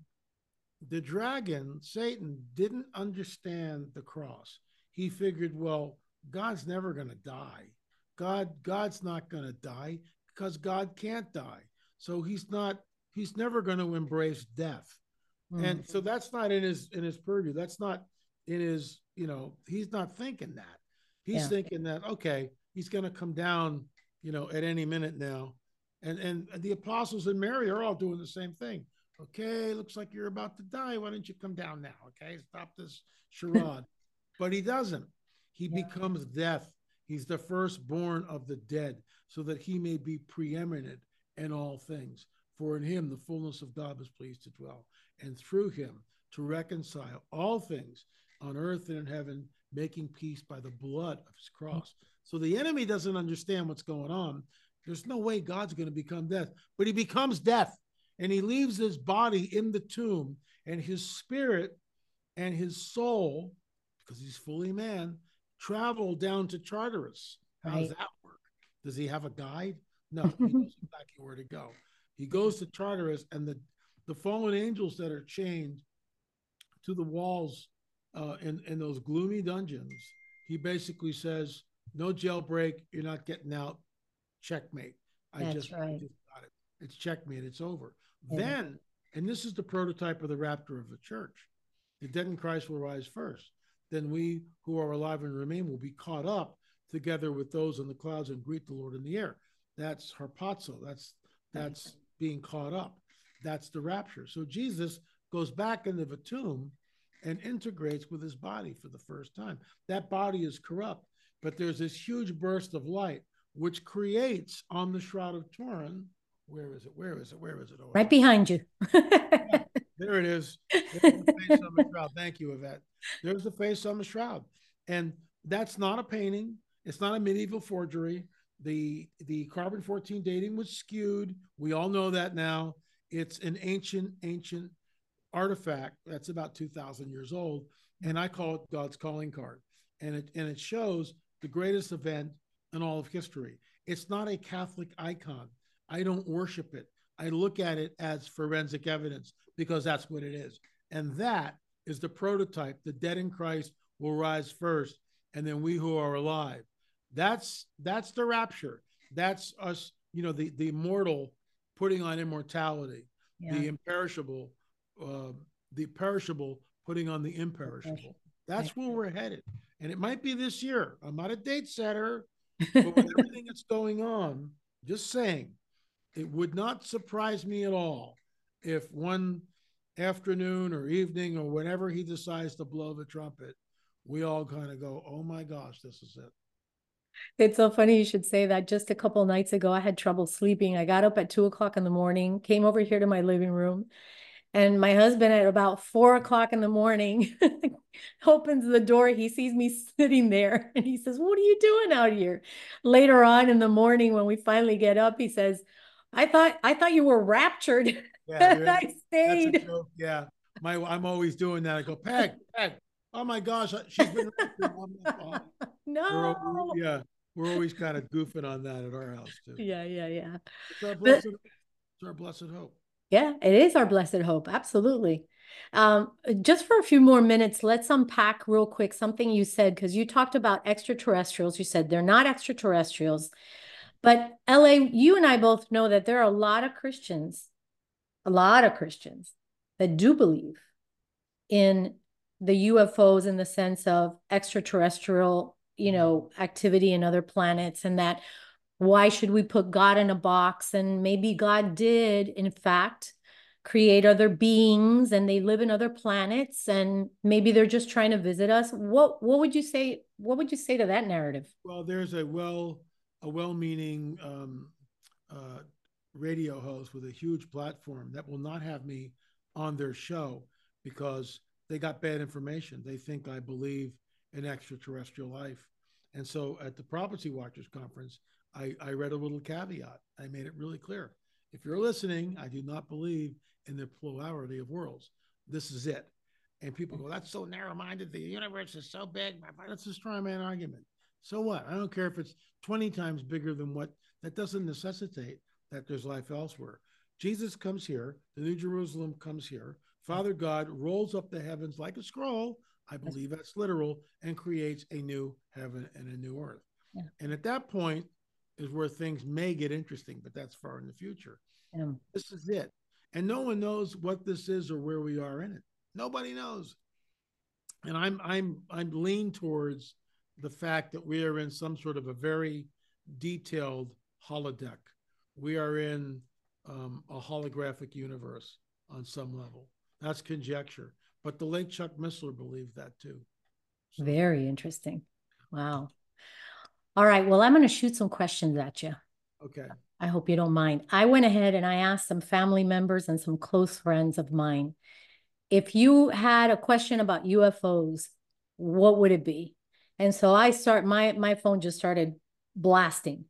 The dragon, Satan, didn't understand the cross. He figured, well, God's never going to die. God, God's not going to die because God can't die. So he's not, he's never going to embrace death. And mm-hmm. so that's not in his in his purview. That's not in his, you know, he's not thinking that. He's yeah. thinking that, okay, he's going to come down, you know, at any minute now. And and the apostles and Mary are all doing the same thing. Okay, looks like you're about to die. Why don't you come down now? Okay, stop this charade. but he doesn't. He yeah. becomes death. He's the firstborn of the dead, so that he may be preeminent in all things. For in him the fullness of God was pleased to dwell, and through him to reconcile all things on earth and in heaven, making peace by the blood of his cross. So the enemy doesn't understand what's going on. There's no way God's going to become death, but he becomes death and he leaves his body in the tomb, and his spirit and his soul, because he's fully man, travel down to Tartarus. How right. does that work? Does he have a guide? No, he knows exactly where to go. He goes to Tartarus, and the the fallen angels that are chained to the walls uh, in in those gloomy dungeons. He basically says, "No jailbreak. You're not getting out. Checkmate. I That's just, right. I just got it. It's checkmate. It's over." Yeah. Then, and this is the prototype of the rapture of the church. The dead in Christ will rise first. Then we who are alive and remain will be caught up together with those in the clouds and greet the Lord in the air. That's harpazo. That's that's being caught up. That's the rapture. So Jesus goes back into the tomb and integrates with his body for the first time. That body is corrupt, but there's this huge burst of light which creates on the Shroud of Turin. Where is it? Where is it? Where is it? Oh, right behind you. yeah, there it is. The Thank you, Yvette. There's the face on the shroud. And that's not a painting. It's not a medieval forgery. The the carbon 14 dating was skewed. We all know that now. It's an ancient, ancient artifact that's about 2,000 years old. And I call it God's calling card. And it and it shows the greatest event in all of history. It's not a Catholic icon. I don't worship it. I look at it as forensic evidence because that's what it is. And that is the prototype. The dead in Christ will rise first, and then we who are alive. That's that's the rapture. That's us, you know, the the immortal putting on immortality, yeah. the imperishable, uh, the perishable putting on the imperishable. That's where we're headed, and it might be this year. I'm not a date setter, but with everything that's going on, just saying, it would not surprise me at all if one afternoon or evening or whenever he decides to blow the trumpet, we all kind of go, oh my gosh, this is it. It's so funny you should say that. Just a couple nights ago, I had trouble sleeping. I got up at two o'clock in the morning, came over here to my living room, And my husband at about four o'clock in the morning opens the door. He sees me sitting there and he says, What are you doing out here? Later on in the morning, when we finally get up, he says, I thought I thought you were raptured. Yeah, I stayed. Yeah. My I'm always doing that. I go, Peg, Peg. Oh my gosh, she's been no. We're, yeah. We're always kind of goofing on that at our house too. Yeah, yeah, yeah. It's our blessed, but, it's our blessed hope. Yeah, it is our blessed hope. Absolutely. Um, just for a few more minutes, let's unpack real quick something you said because you talked about extraterrestrials. You said they're not extraterrestrials. But LA, you and I both know that there are a lot of Christians, a lot of Christians that do believe in the UFOs in the sense of extraterrestrial, you know, activity in other planets and that why should we put God in a box? And maybe God did in fact create other beings and they live in other planets and maybe they're just trying to visit us. What what would you say what would you say to that narrative? Well there's a well a well-meaning um, uh, radio host with a huge platform that will not have me on their show because they got bad information. They think I believe in extraterrestrial life. And so at the Prophecy Watchers Conference, I, I read a little caveat. I made it really clear. If you're listening, I do not believe in the plurality of worlds. This is it. And people go, that's so narrow minded. The universe is so big. That's a straw man argument. So what? I don't care if it's 20 times bigger than what that doesn't necessitate that there's life elsewhere. Jesus comes here, the New Jerusalem comes here. Father God rolls up the heavens like a scroll. I believe that's literal and creates a new heaven and a new earth. Yeah. And at that point is where things may get interesting, but that's far in the future. Yeah. This is it. And no one knows what this is or where we are in it. Nobody knows. And I'm I'm I'm lean towards the fact that we are in some sort of a very detailed holodeck. We are in um, a holographic universe on some level. That's conjecture. But the late Chuck Missler believed that too. So. Very interesting. Wow. All right. Well, I'm going to shoot some questions at you. Okay. I hope you don't mind. I went ahead and I asked some family members and some close friends of mine if you had a question about UFOs, what would it be? And so I start my my phone just started blasting.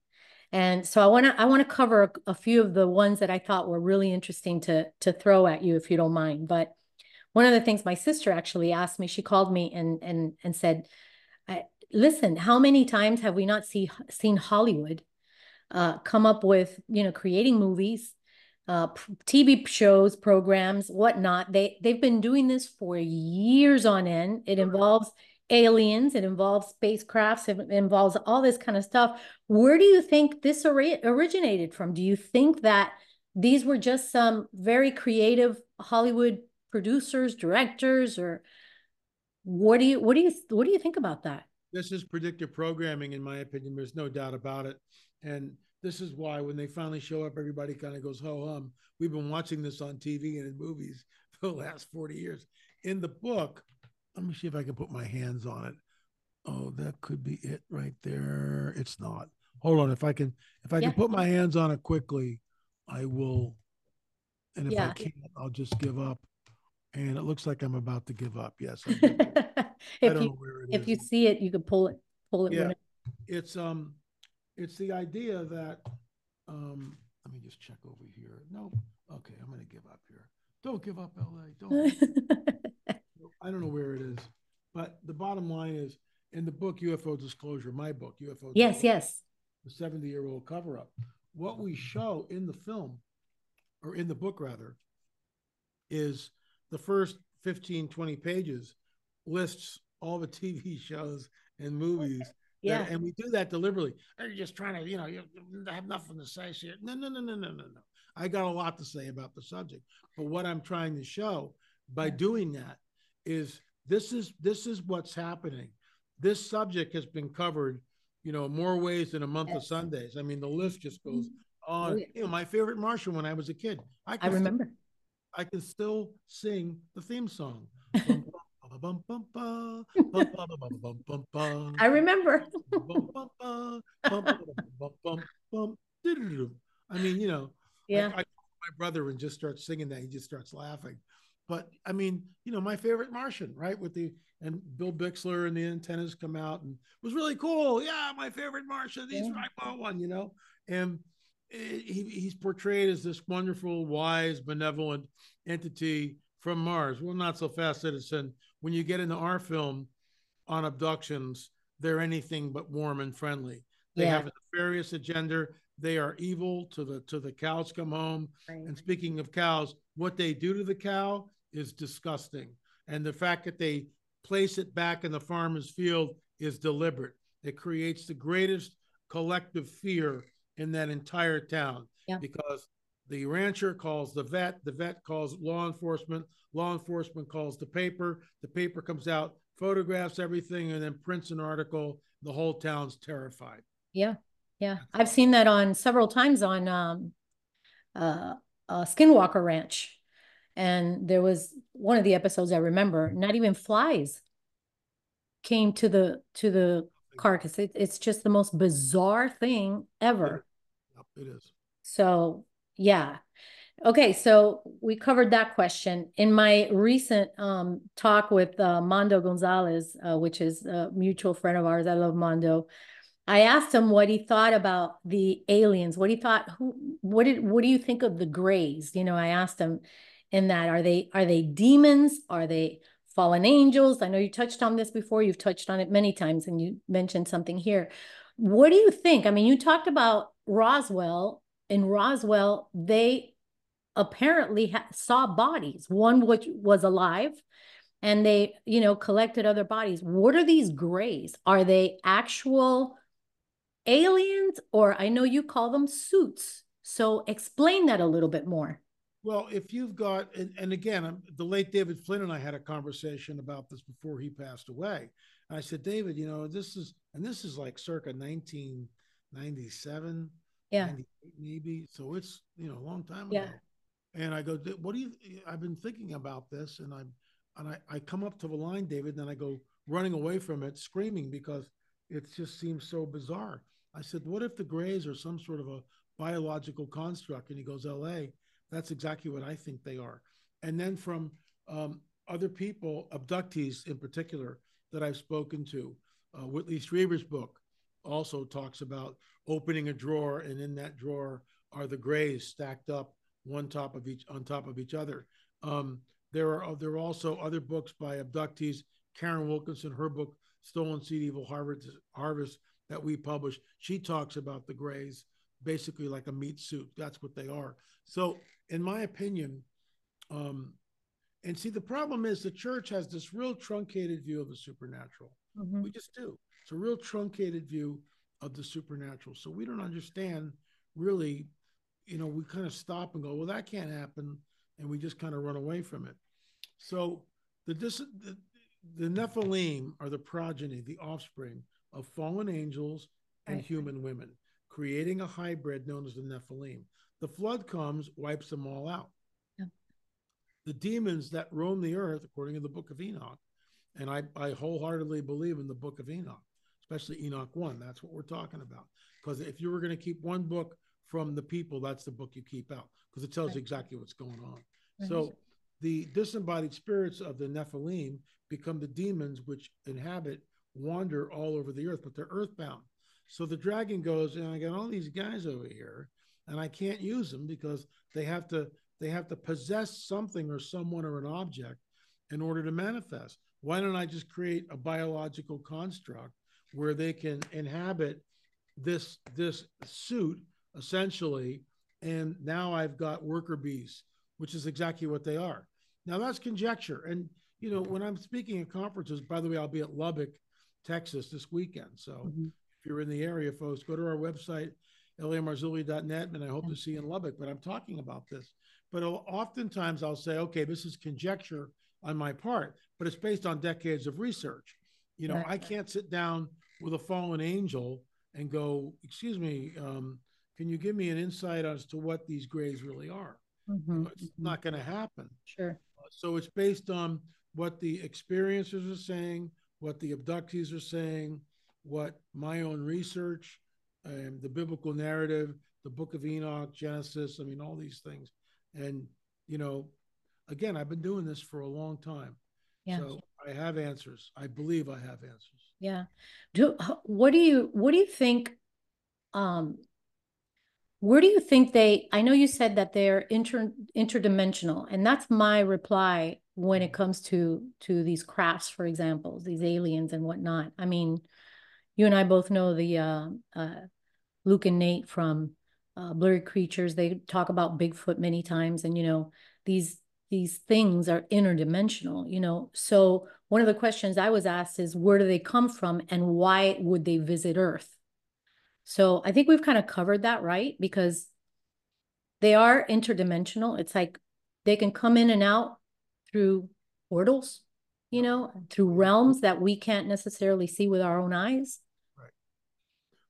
And so I want to I want to cover a, a, few of the ones that I thought were really interesting to to throw at you if you don't mind. But one of the things my sister actually asked me, she called me and and and said, "Listen, how many times have we not see seen Hollywood uh, come up with you know creating movies, uh, TV shows, programs, whatnot? They they've been doing this for years on end. It involves aliens, it involves spacecrafts, it involves all this kind of stuff. Where do you think this originated from? Do you think that these were just some very creative Hollywood producers, directors, or what do you what do you what do you think about that? This is predictive programming, in my opinion. There's no doubt about it. And this is why when they finally show up, everybody kind of goes, ho hum. We've been watching this on TV and in movies for the last 40 years. In the book, let me see if I can put my hands on it. Oh, that could be it right there. It's not. Hold on. If I can, if I yeah. can put my hands on it quickly, I will. And if yeah. I can't, I'll just give up. And it looks like I'm about to give up. Yes. I, if you, if is. you see it, you can pull it, pull it. Yeah. It... It's, um, it's the idea that, um, let me just check over here. No. Okay. I'm going to give up here. Don't give up, LA. Don't. I don't know where it is, but the bottom line is in the book UFO Disclosure, my book UFO. Yes, yes. The seventy-year-old cover-up. What we show in the film, or in the book rather, is the first 15, 20 pages lists all the TV shows and movies. Yeah. That, and we do that deliberately. Are you just trying to, you know, you have nothing to say here? No, no, no, no, no, no, no. I got a lot to say about the subject. But what I'm trying to show by doing that is this is this is what's happening. This subject has been covered, you know, more ways than a month yes. of Sundays. I mean, the list just goes mm-hmm. on. Oh, yeah. You know, my favorite Martian when I was a kid. I, I remember. I can still sing the theme song. I remember. I mean, you know, yeah. I, I, my brother and just starts singing that, he just starts laughing. But I mean, you know, my favorite Martian, right? With the and Bill Bixler and the antennas come out and it was really cool. Yeah, my favorite Martian. He's yeah. right one, you know. And he, he's portrayed as this wonderful, wise, benevolent entity from Mars. Well, not so fast, citizen. When you get into our film on abductions, they're anything but warm and friendly. They yeah. have a nefarious agenda. They are evil to the to the cows come home. Right. And speaking of cows, what they do to the cow is disgusting. And the fact that they place it back in the farmer's field is deliberate. It creates the greatest collective fear in that entire town yeah. because the rancher calls the vet, the vet calls law enforcement, law enforcement calls the paper, the paper comes out, photographs everything, and then prints an article. The whole town's terrified. Yeah, yeah, I've seen that on several times on um, uh, uh, Skinwalker Ranch, and there was one of the episodes I remember. Not even flies came to the to the carcass. It, it's just the most bizarre thing ever. It is. So yeah. Okay, so we covered that question. In my recent um, talk with uh, Mondo Gonzalez, uh, which is a mutual friend of ours, I love Mondo. I asked him what he thought about the aliens. What he thought. Who? What did? What do you think of the Greys? You know, I asked him in that. Are they? Are they demons? Are they fallen angels? I know you touched on this before. You've touched on it many times, and you mentioned something here. What do you think? I mean, you talked about Roswell. In Roswell, they apparently saw bodies, one which was alive, and they, you know, collected other bodies. What are these grays? Are they actual aliens, or I know you call them suits? So explain that a little bit more. Well, if you've got, and, and again, um, the late David Flynn and I had a conversation about this before he passed away. And I said, David, you know, this is, and this is like circa 1997, yeah, maybe. So it's, you know, a long time ago. Yeah. And I go, what do you, I've been thinking about this and I'm, and I, I come up to the line, David, and I go running away from it, screaming because it just seems so bizarre. I said, what if the Greys are some sort of a biological construct? And he goes, LA, that's exactly what I think they are. And then from um, other people, abductees in particular, that I've spoken to, uh, Whitley Strieber's book also talks about opening a drawer, and in that drawer are the grays stacked up one top of each on top of each other. Um, there are there are also other books by abductees. Karen Wilkinson, her book "Stolen Seed Evil Harvest," Harvest that we published, she talks about the grays basically like a meat suit. That's what they are. So, in my opinion, um, and see, the problem is the church has this real truncated view of the supernatural. Mm-hmm. We just do. It's a real truncated view of the supernatural. So we don't understand really, you know, we kind of stop and go, well, that can't happen. And we just kind of run away from it. So the, the, the Nephilim are the progeny, the offspring of fallen angels and right. human women, creating a hybrid known as the Nephilim. The flood comes, wipes them all out. Yeah. The demons that roam the earth, according to the book of Enoch, and I, I wholeheartedly believe in the book of Enoch, especially Enoch 1. That's what we're talking about. Because if you were going to keep one book from the people, that's the book you keep out because it tells right. you exactly what's going on. Right. So the disembodied spirits of the Nephilim become the demons which inhabit, wander all over the earth, but they're earthbound. So the dragon goes, and I got all these guys over here, and I can't use them because they have to they have to possess something or someone or an object in order to manifest. Why don't I just create a biological construct where they can inhabit this this suit essentially, and now I've got worker bees, which is exactly what they are. Now that's conjecture, and you know when I'm speaking at conferences. By the way, I'll be at Lubbock, Texas this weekend. So mm-hmm. if you're in the area, folks, go to our website lamarzulli.net, and I hope to see you in Lubbock. But I'm talking about this. But oftentimes I'll say, okay, this is conjecture on my part, but it's based on decades of research. You know, right. I can't sit down with a fallen angel and go, excuse me, um, can you give me an insight as to what these grays really are? Mm-hmm. You know, it's mm-hmm. not going to happen. Sure. So it's based on what the experiencers are saying, what the abductees are saying, what my own research, um, the biblical narrative, the book of Enoch, Genesis, I mean, all these things And, you know, again, I've been doing this for a long time. Yeah. So I have answers. I believe I have answers. Yeah. Do what do you what do you think um where do you think they I know you said that they're inter interdimensional and that's my reply when it comes to to these crafts for example these aliens and whatnot I mean you and I both know the uh, uh, Luke and Nate from uh, Blurry Creatures they talk about Bigfoot many times and you know these these things are interdimensional you know so one of the questions I was asked is where do they come from and why would they visit Earth so I think we've kind of covered that, right? Because they are interdimensional. It's like they can come in and out through portals, you know, through realms that we can't necessarily see with our own eyes. Right.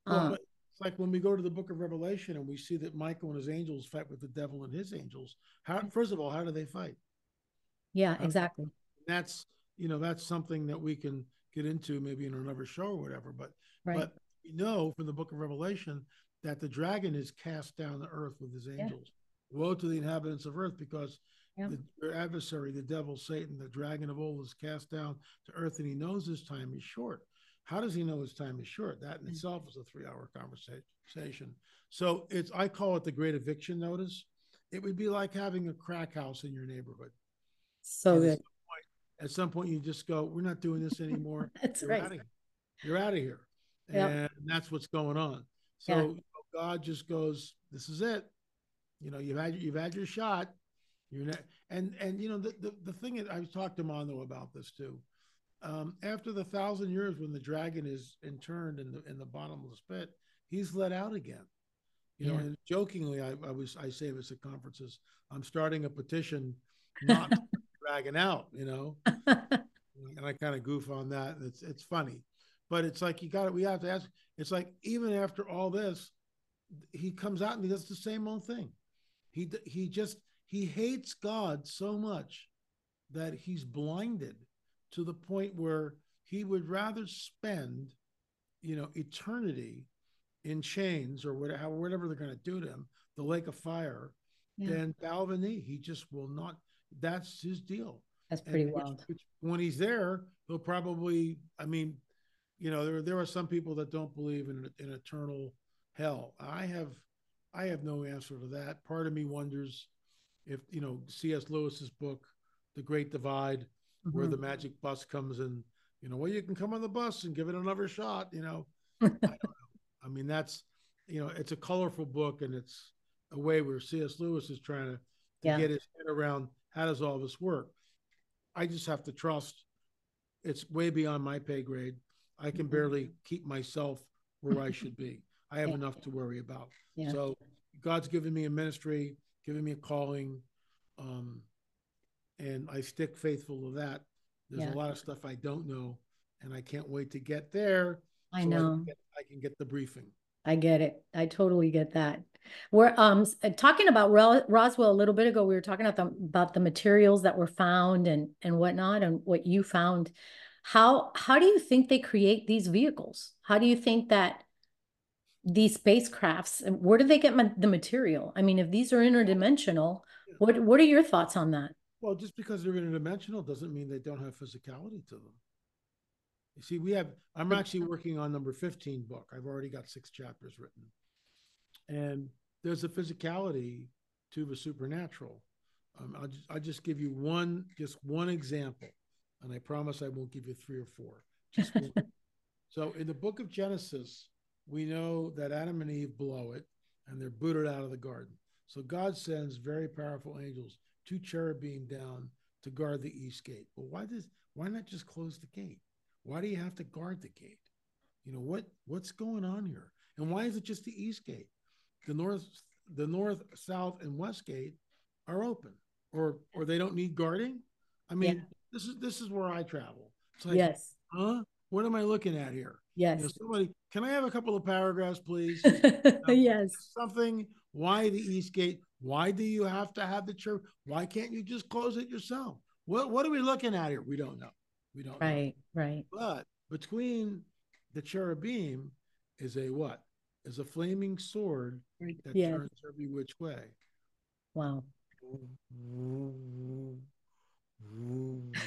Well, um, it's like when we go to the book of Revelation and we see that Michael and his angels fight with the devil and his angels. How first of all, how do they fight? Yeah, exactly. That's you know, that's something that we can get into maybe in another show or whatever. But right. but we know from the book of Revelation that the dragon is cast down to earth with his angels. Yeah. Woe to the inhabitants of earth because yeah. the, their adversary, the devil, Satan, the dragon of old, is cast down to earth and he knows his time is short. How does he know his time is short? That in mm-hmm. itself is a three hour conversation. So it's, I call it the great eviction notice. It would be like having a crack house in your neighborhood. So good. At some, point, at some point, you just go, We're not doing this anymore. That's You're right. Out You're out of here and that's what's going on. So yeah. God just goes, "This is it. You know, you've had you've had your shot. You're not." And and you know the the, the thing is, I've talked to Mondo about this too. Um, after the thousand years, when the dragon is interned in the in the bottomless pit, he's let out again. You know, and jokingly, I, I was I say this at conferences. I'm starting a petition not dragging out. You know, and I kind of goof on that. It's it's funny but it's like you got it. We have to ask. It's like even after all this, he comes out and he does the same old thing. He he just he hates God so much that he's blinded to the point where he would rather spend, you know, eternity in chains or whatever, whatever they're going to do to him, the lake of fire, yeah. than bow the knee. He just will not. That's his deal. That's pretty and wild. Which, which, when he's there, he'll probably. I mean, you know, there there are some people that don't believe in an eternal hell. I have I have no answer to that. Part of me wonders if you know C.S. Lewis's book, The Great Divide, mm-hmm. where the magic bus comes and you know, well, you can come on the bus and give it another shot. You know, I don't know. I mean, that's you know, it's a colorful book and it's a way where C.S. Lewis is trying to, to yeah. get his head around how does all this work. I just have to trust it's way beyond my pay grade. I can mm-hmm. barely keep myself where I should be. I have yeah. enough to worry about. Yeah. So God's given me a ministry, given me a calling, um, and I stick faithful to that. There's yeah. a lot of stuff I don't know, and I can't wait to get there. I so know. I can, get, I can get the briefing. I get it. I totally get that. We're um uh, talking about Roswell a little bit ago. We were talking about the about the materials that were found and and whatnot, and what you found. How how do you think they create these vehicles? How do you think that these spacecrafts where do they get the material? I mean, if these are interdimensional, what what are your thoughts on that? Well, just because they're interdimensional doesn't mean they don't have physicality to them. You see, we have. I'm actually working on number 15 book. I've already got six chapters written, and there's a physicality to the supernatural. Um, I'll just I'll just give you one just one example and I promise I won't give you three or four. So in the book of Genesis, we know that Adam and Eve blow it and they're booted out of the garden. So God sends very powerful angels, two cherubim down to guard the east gate. Well, why does why not just close the gate? Why do you have to guard the gate? You know what what's going on here? And why is it just the east gate? The north, the north, south, and west gate are open, or or they don't need guarding. I mean, yeah. This is this is where I travel. Like, yes. Huh? What am I looking at here? Yes. You know, somebody, can I have a couple of paragraphs, please? yes. Something. Why the East Gate? Why do you have to have the church? Why can't you just close it yourself? What What are we looking at here? We don't know. We don't. Right. Know. Right. But between the cherubim is a what? Is a flaming sword that yes. turns every which way. Wow.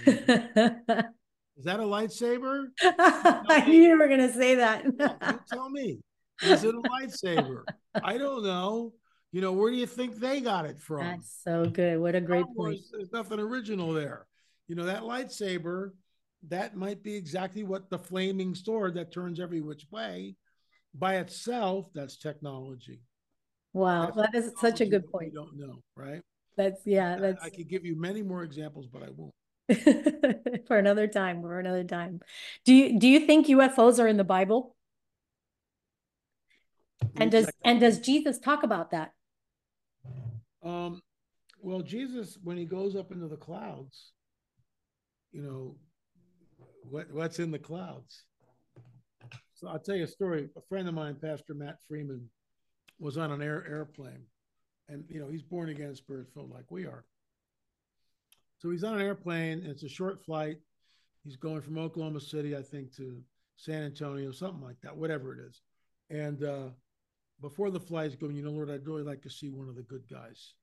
Is that a lightsaber? I knew you were going to say that. you tell me. Is it a lightsaber? I don't know. You know, where do you think they got it from? That's so good. What a great point. There's nothing original there. You know, that lightsaber, that might be exactly what the flaming sword that turns every which way by itself, that's technology. Wow, that's that is such a good point. You don't know, right? That's yeah, that's I, I could give you many more examples, but I won't. for another time, for another time. Do you do you think UFOs are in the Bible? And does and does Jesus talk about that? Um, well, Jesus, when he goes up into the clouds, you know, what what's in the clouds? So I'll tell you a story. A friend of mine, Pastor Matt Freeman, was on an air airplane, and you know he's born again, spirit filled like we are. So he's on an airplane. And it's a short flight. He's going from Oklahoma City, I think, to San Antonio, something like that, whatever it is. And uh, before the flight's going, you know, Lord, I'd really like to see one of the good guys.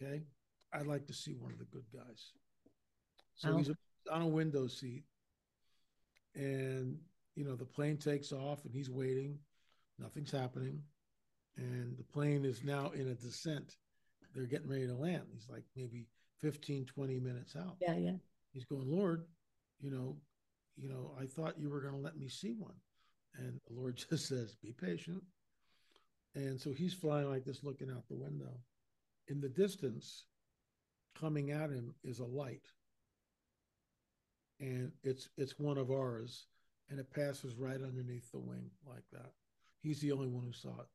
Okay. I'd like to see one of the good guys. So oh. he's on a window seat. And, you know, the plane takes off and he's waiting. Nothing's happening. And the plane is now in a descent. They're getting ready to land. He's like maybe 15, 20 minutes out. Yeah, yeah. He's going, Lord, you know, you know, I thought you were going to let me see one. And the Lord just says, be patient. And so he's flying like this, looking out the window. In the distance, coming at him is a light. And it's it's one of ours. And it passes right underneath the wing like that. He's the only one who saw it.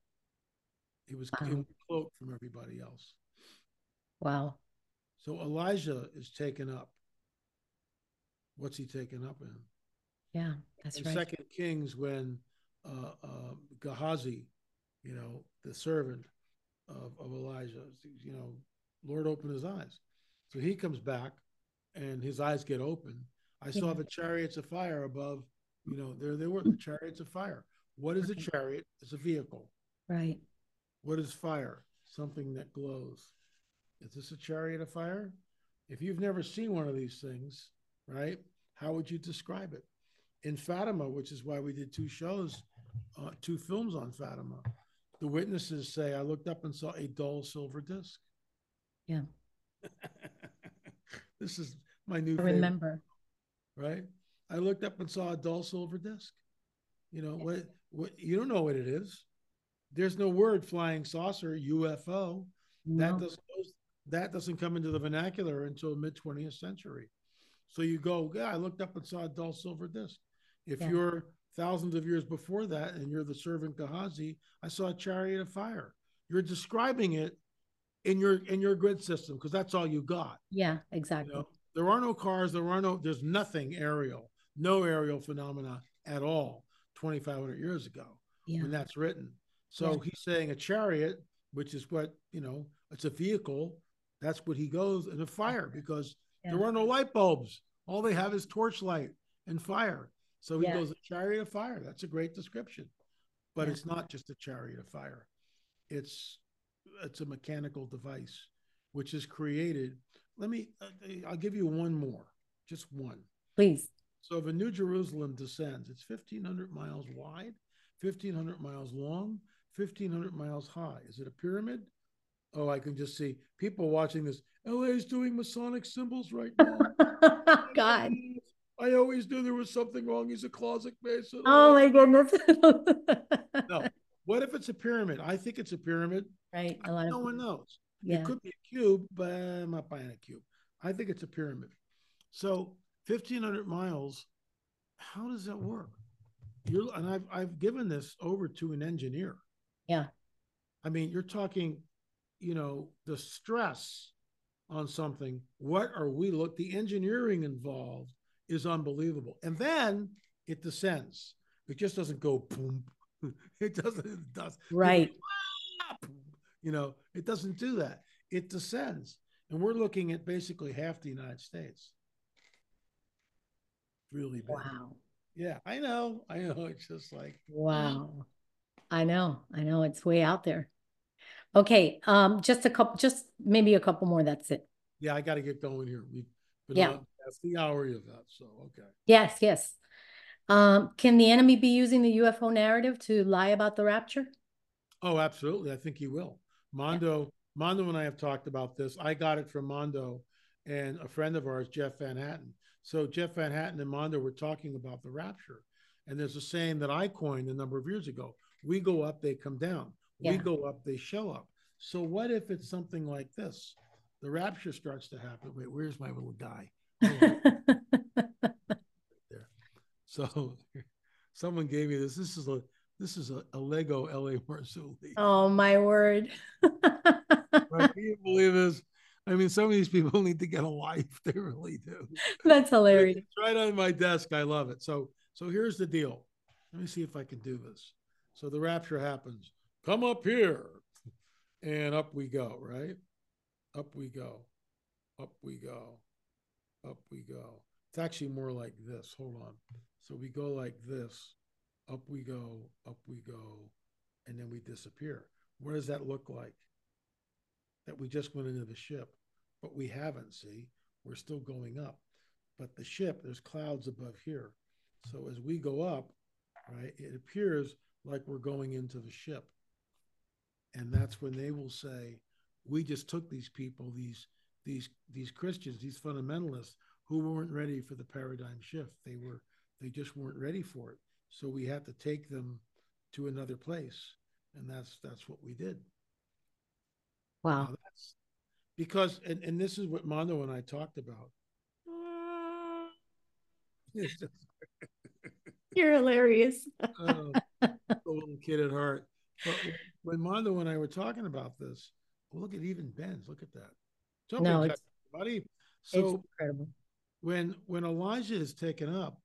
He was, wow. cloaked from everybody else. Wow. So Elijah is taken up. What's he taken up in? Yeah, that's right. in right. Second Kings, when uh, uh, Gehazi you know, the servant of, of Elijah, you know, Lord opened his eyes. So he comes back and his eyes get open. I yeah. saw the chariots of fire above, you know, there they were, the chariots of fire. What is a chariot? It's a vehicle. Right. What is fire? Something that glows. Is this a chariot of fire? If you've never seen one of these things, right, how would you describe it? In Fatima, which is why we did two shows, uh, two films on Fatima, the witnesses say, I looked up and saw a dull silver disc. Yeah. this is my new I remember. Right? I looked up and saw a dull silver disc. You know, what what you don't know what it is. There's no word flying saucer, UFO. No. That doesn't that doesn't come into the vernacular until mid 20th century. So you go, yeah, I looked up and saw a dull silver disc. If yeah. you're thousands of years before that, and you're the servant Gehazi, I saw a chariot of fire. You're describing it in your in your grid system because that's all you got. Yeah, exactly. You know? There are no cars. There are no. There's nothing aerial. No aerial phenomena at all. 2,500 years ago yeah. when that's written. So yeah. he's saying a chariot, which is what you know, it's a vehicle. That's what he goes in a fire because yeah. there are no light bulbs. All they have is torchlight and fire. So he yeah. goes, a chariot of fire. That's a great description. But yeah. it's not just a chariot of fire. It's it's a mechanical device which is created. Let me uh, I'll give you one more. Just one. Please. So if a New Jerusalem descends, it's 1500 miles wide, 1500 miles long, 1500 miles high. Is it a pyramid? Oh, I can just see people watching this. LA is doing Masonic symbols right now. God. I always knew there was something wrong. He's a closet mason. Oh my goodness. no. What if it's a pyramid? I think it's a pyramid. Right. A lot no of one knows. Yeah. It could be a cube, but I'm not buying a cube. I think it's a pyramid. So 1500 miles, how does that work? You're and I've I've given this over to an engineer. Yeah. I mean, you're talking, you know, the stress on something. What are we look the engineering involved is unbelievable. And then it descends. It just doesn't go boom. It doesn't. It does right. You know, it doesn't do that. It descends, and we're looking at basically half the United States. Really big. Wow. Yeah, I know. I know. It's just like wow. I know. I know. It's way out there. Okay, um, just a couple, just maybe a couple more. That's it. Yeah, I got to get going here. We, yeah, that's the hour of that. So okay. Yes, yes. Um, can the enemy be using the UFO narrative to lie about the rapture? Oh, absolutely. I think he will. Mondo, yeah. Mondo and I have talked about this. I got it from Mondo and a friend of ours, Jeff Van Hatten. So Jeff Van Hatten and Mondo were talking about the rapture. And there's a saying that I coined a number of years ago. We go up, they come down. Yeah. We go up, they show up. So what if it's something like this? The rapture starts to happen. Wait, where's my little guy? Oh, there. So someone gave me this. This is a this is a, a Lego L.A. Marzulli. Oh my word! right, can you believe this? I mean, some of these people need to get a life. They really do. That's hilarious. It's right on my desk. I love it. So so here's the deal. Let me see if I can do this. So the rapture happens. Come up here. And up we go, right? Up we go. Up we go. Up we go. It's actually more like this. Hold on. So we go like this. Up we go. Up we go. And then we disappear. What does that look like? That we just went into the ship, but we haven't, see? We're still going up. But the ship, there's clouds above here. So as we go up, right, it appears like we're going into the ship. And that's when they will say, we just took these people, these these these Christians, these fundamentalists who weren't ready for the paradigm shift. They were they just weren't ready for it. So we had to take them to another place. And that's that's what we did. Wow. because and, and this is what Mondo and I talked about. You're hilarious. uh, little kid at heart. But when Mondo and I were talking about this, well, look at even Ben's. Look at that. No, it's, buddy. So it's incredible. When when Elijah is taken up,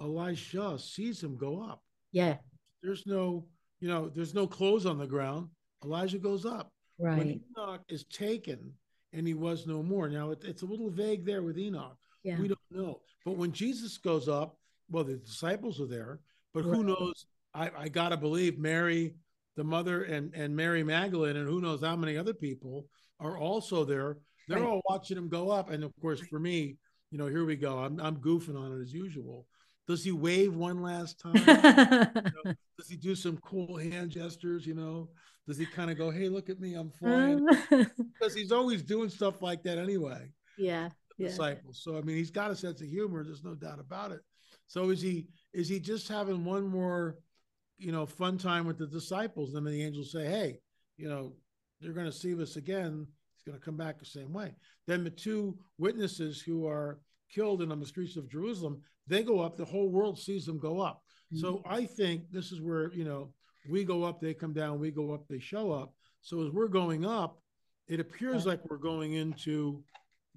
Elisha sees him go up. Yeah. There's no, you know, there's no clothes on the ground. Elijah goes up. Right. When Enoch is taken and he was no more. Now it, it's a little vague there with Enoch. Yeah. We don't know. But when Jesus goes up, well, the disciples are there, but right. who knows? I, I gotta believe Mary, the mother, and and Mary Magdalene, and who knows how many other people are also there. They're right. all watching him go up, and of course, for me, you know, here we go. I'm I'm goofing on it as usual. Does he wave one last time? you know, does he do some cool hand gestures? You know, does he kind of go, "Hey, look at me, I'm flying"? Hmm. because he's always doing stuff like that anyway. Yeah. yeah. Disciples. So I mean, he's got a sense of humor. There's no doubt about it. So is he? Is he just having one more, you know, fun time with the disciples? And then the angels say, "Hey, you know, you're going to see us again." He's going to come back the same way. Then the two witnesses who are killed in on the streets of Jerusalem, they go up, the whole world sees them go up. Mm-hmm. So I think this is where, you know, we go up, they come down, we go up, they show up. So as we're going up, it appears like we're going into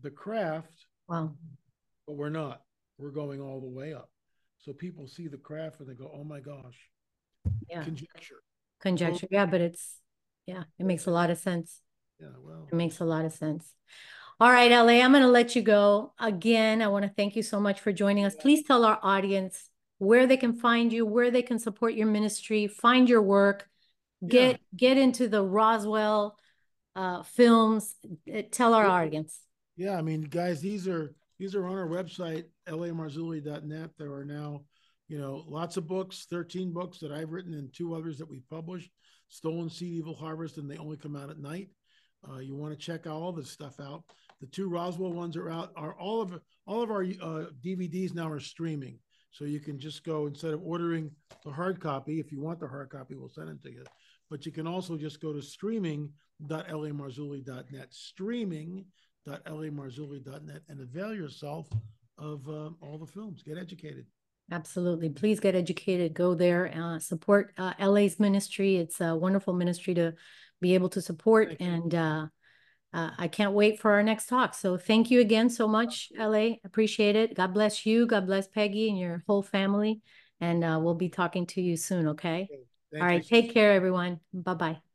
the craft. Wow. But we're not. We're going all the way up. So people see the craft and they go, oh my gosh. Yeah. Conjecture. Conjecture. Yeah, but it's, yeah, it makes a lot of sense. Yeah, well. It makes a lot of sense. All right, LA, I'm going to let you go. Again, I want to thank you so much for joining us. Please tell our audience where they can find you, where they can support your ministry, find your work, get yeah. get into the Roswell uh, films. Uh, tell our audience. Yeah, I mean, guys, these are these are on our website, lamarzulli.net. There are now, you know, lots of books, 13 books that I've written and two others that we've published, Stolen Seed, Evil Harvest, and they only come out at night. Uh, you want to check all this stuff out. The two Roswell ones are out. Are all of all of our uh, DVDs now are streaming, so you can just go instead of ordering the hard copy. If you want the hard copy, we'll send it to you. But you can also just go to streaming.lamarzulli.net, streaming.lamarzulli.net, and avail yourself of uh, all the films. Get educated. Absolutely. Please get educated. Go there, uh, support uh, LA's ministry. It's a wonderful ministry to be able to support. And uh, uh, I can't wait for our next talk. So thank you again so much, LA. Appreciate it. God bless you. God bless Peggy and your whole family. And uh, we'll be talking to you soon, okay? All right. Take care, everyone. Bye-bye.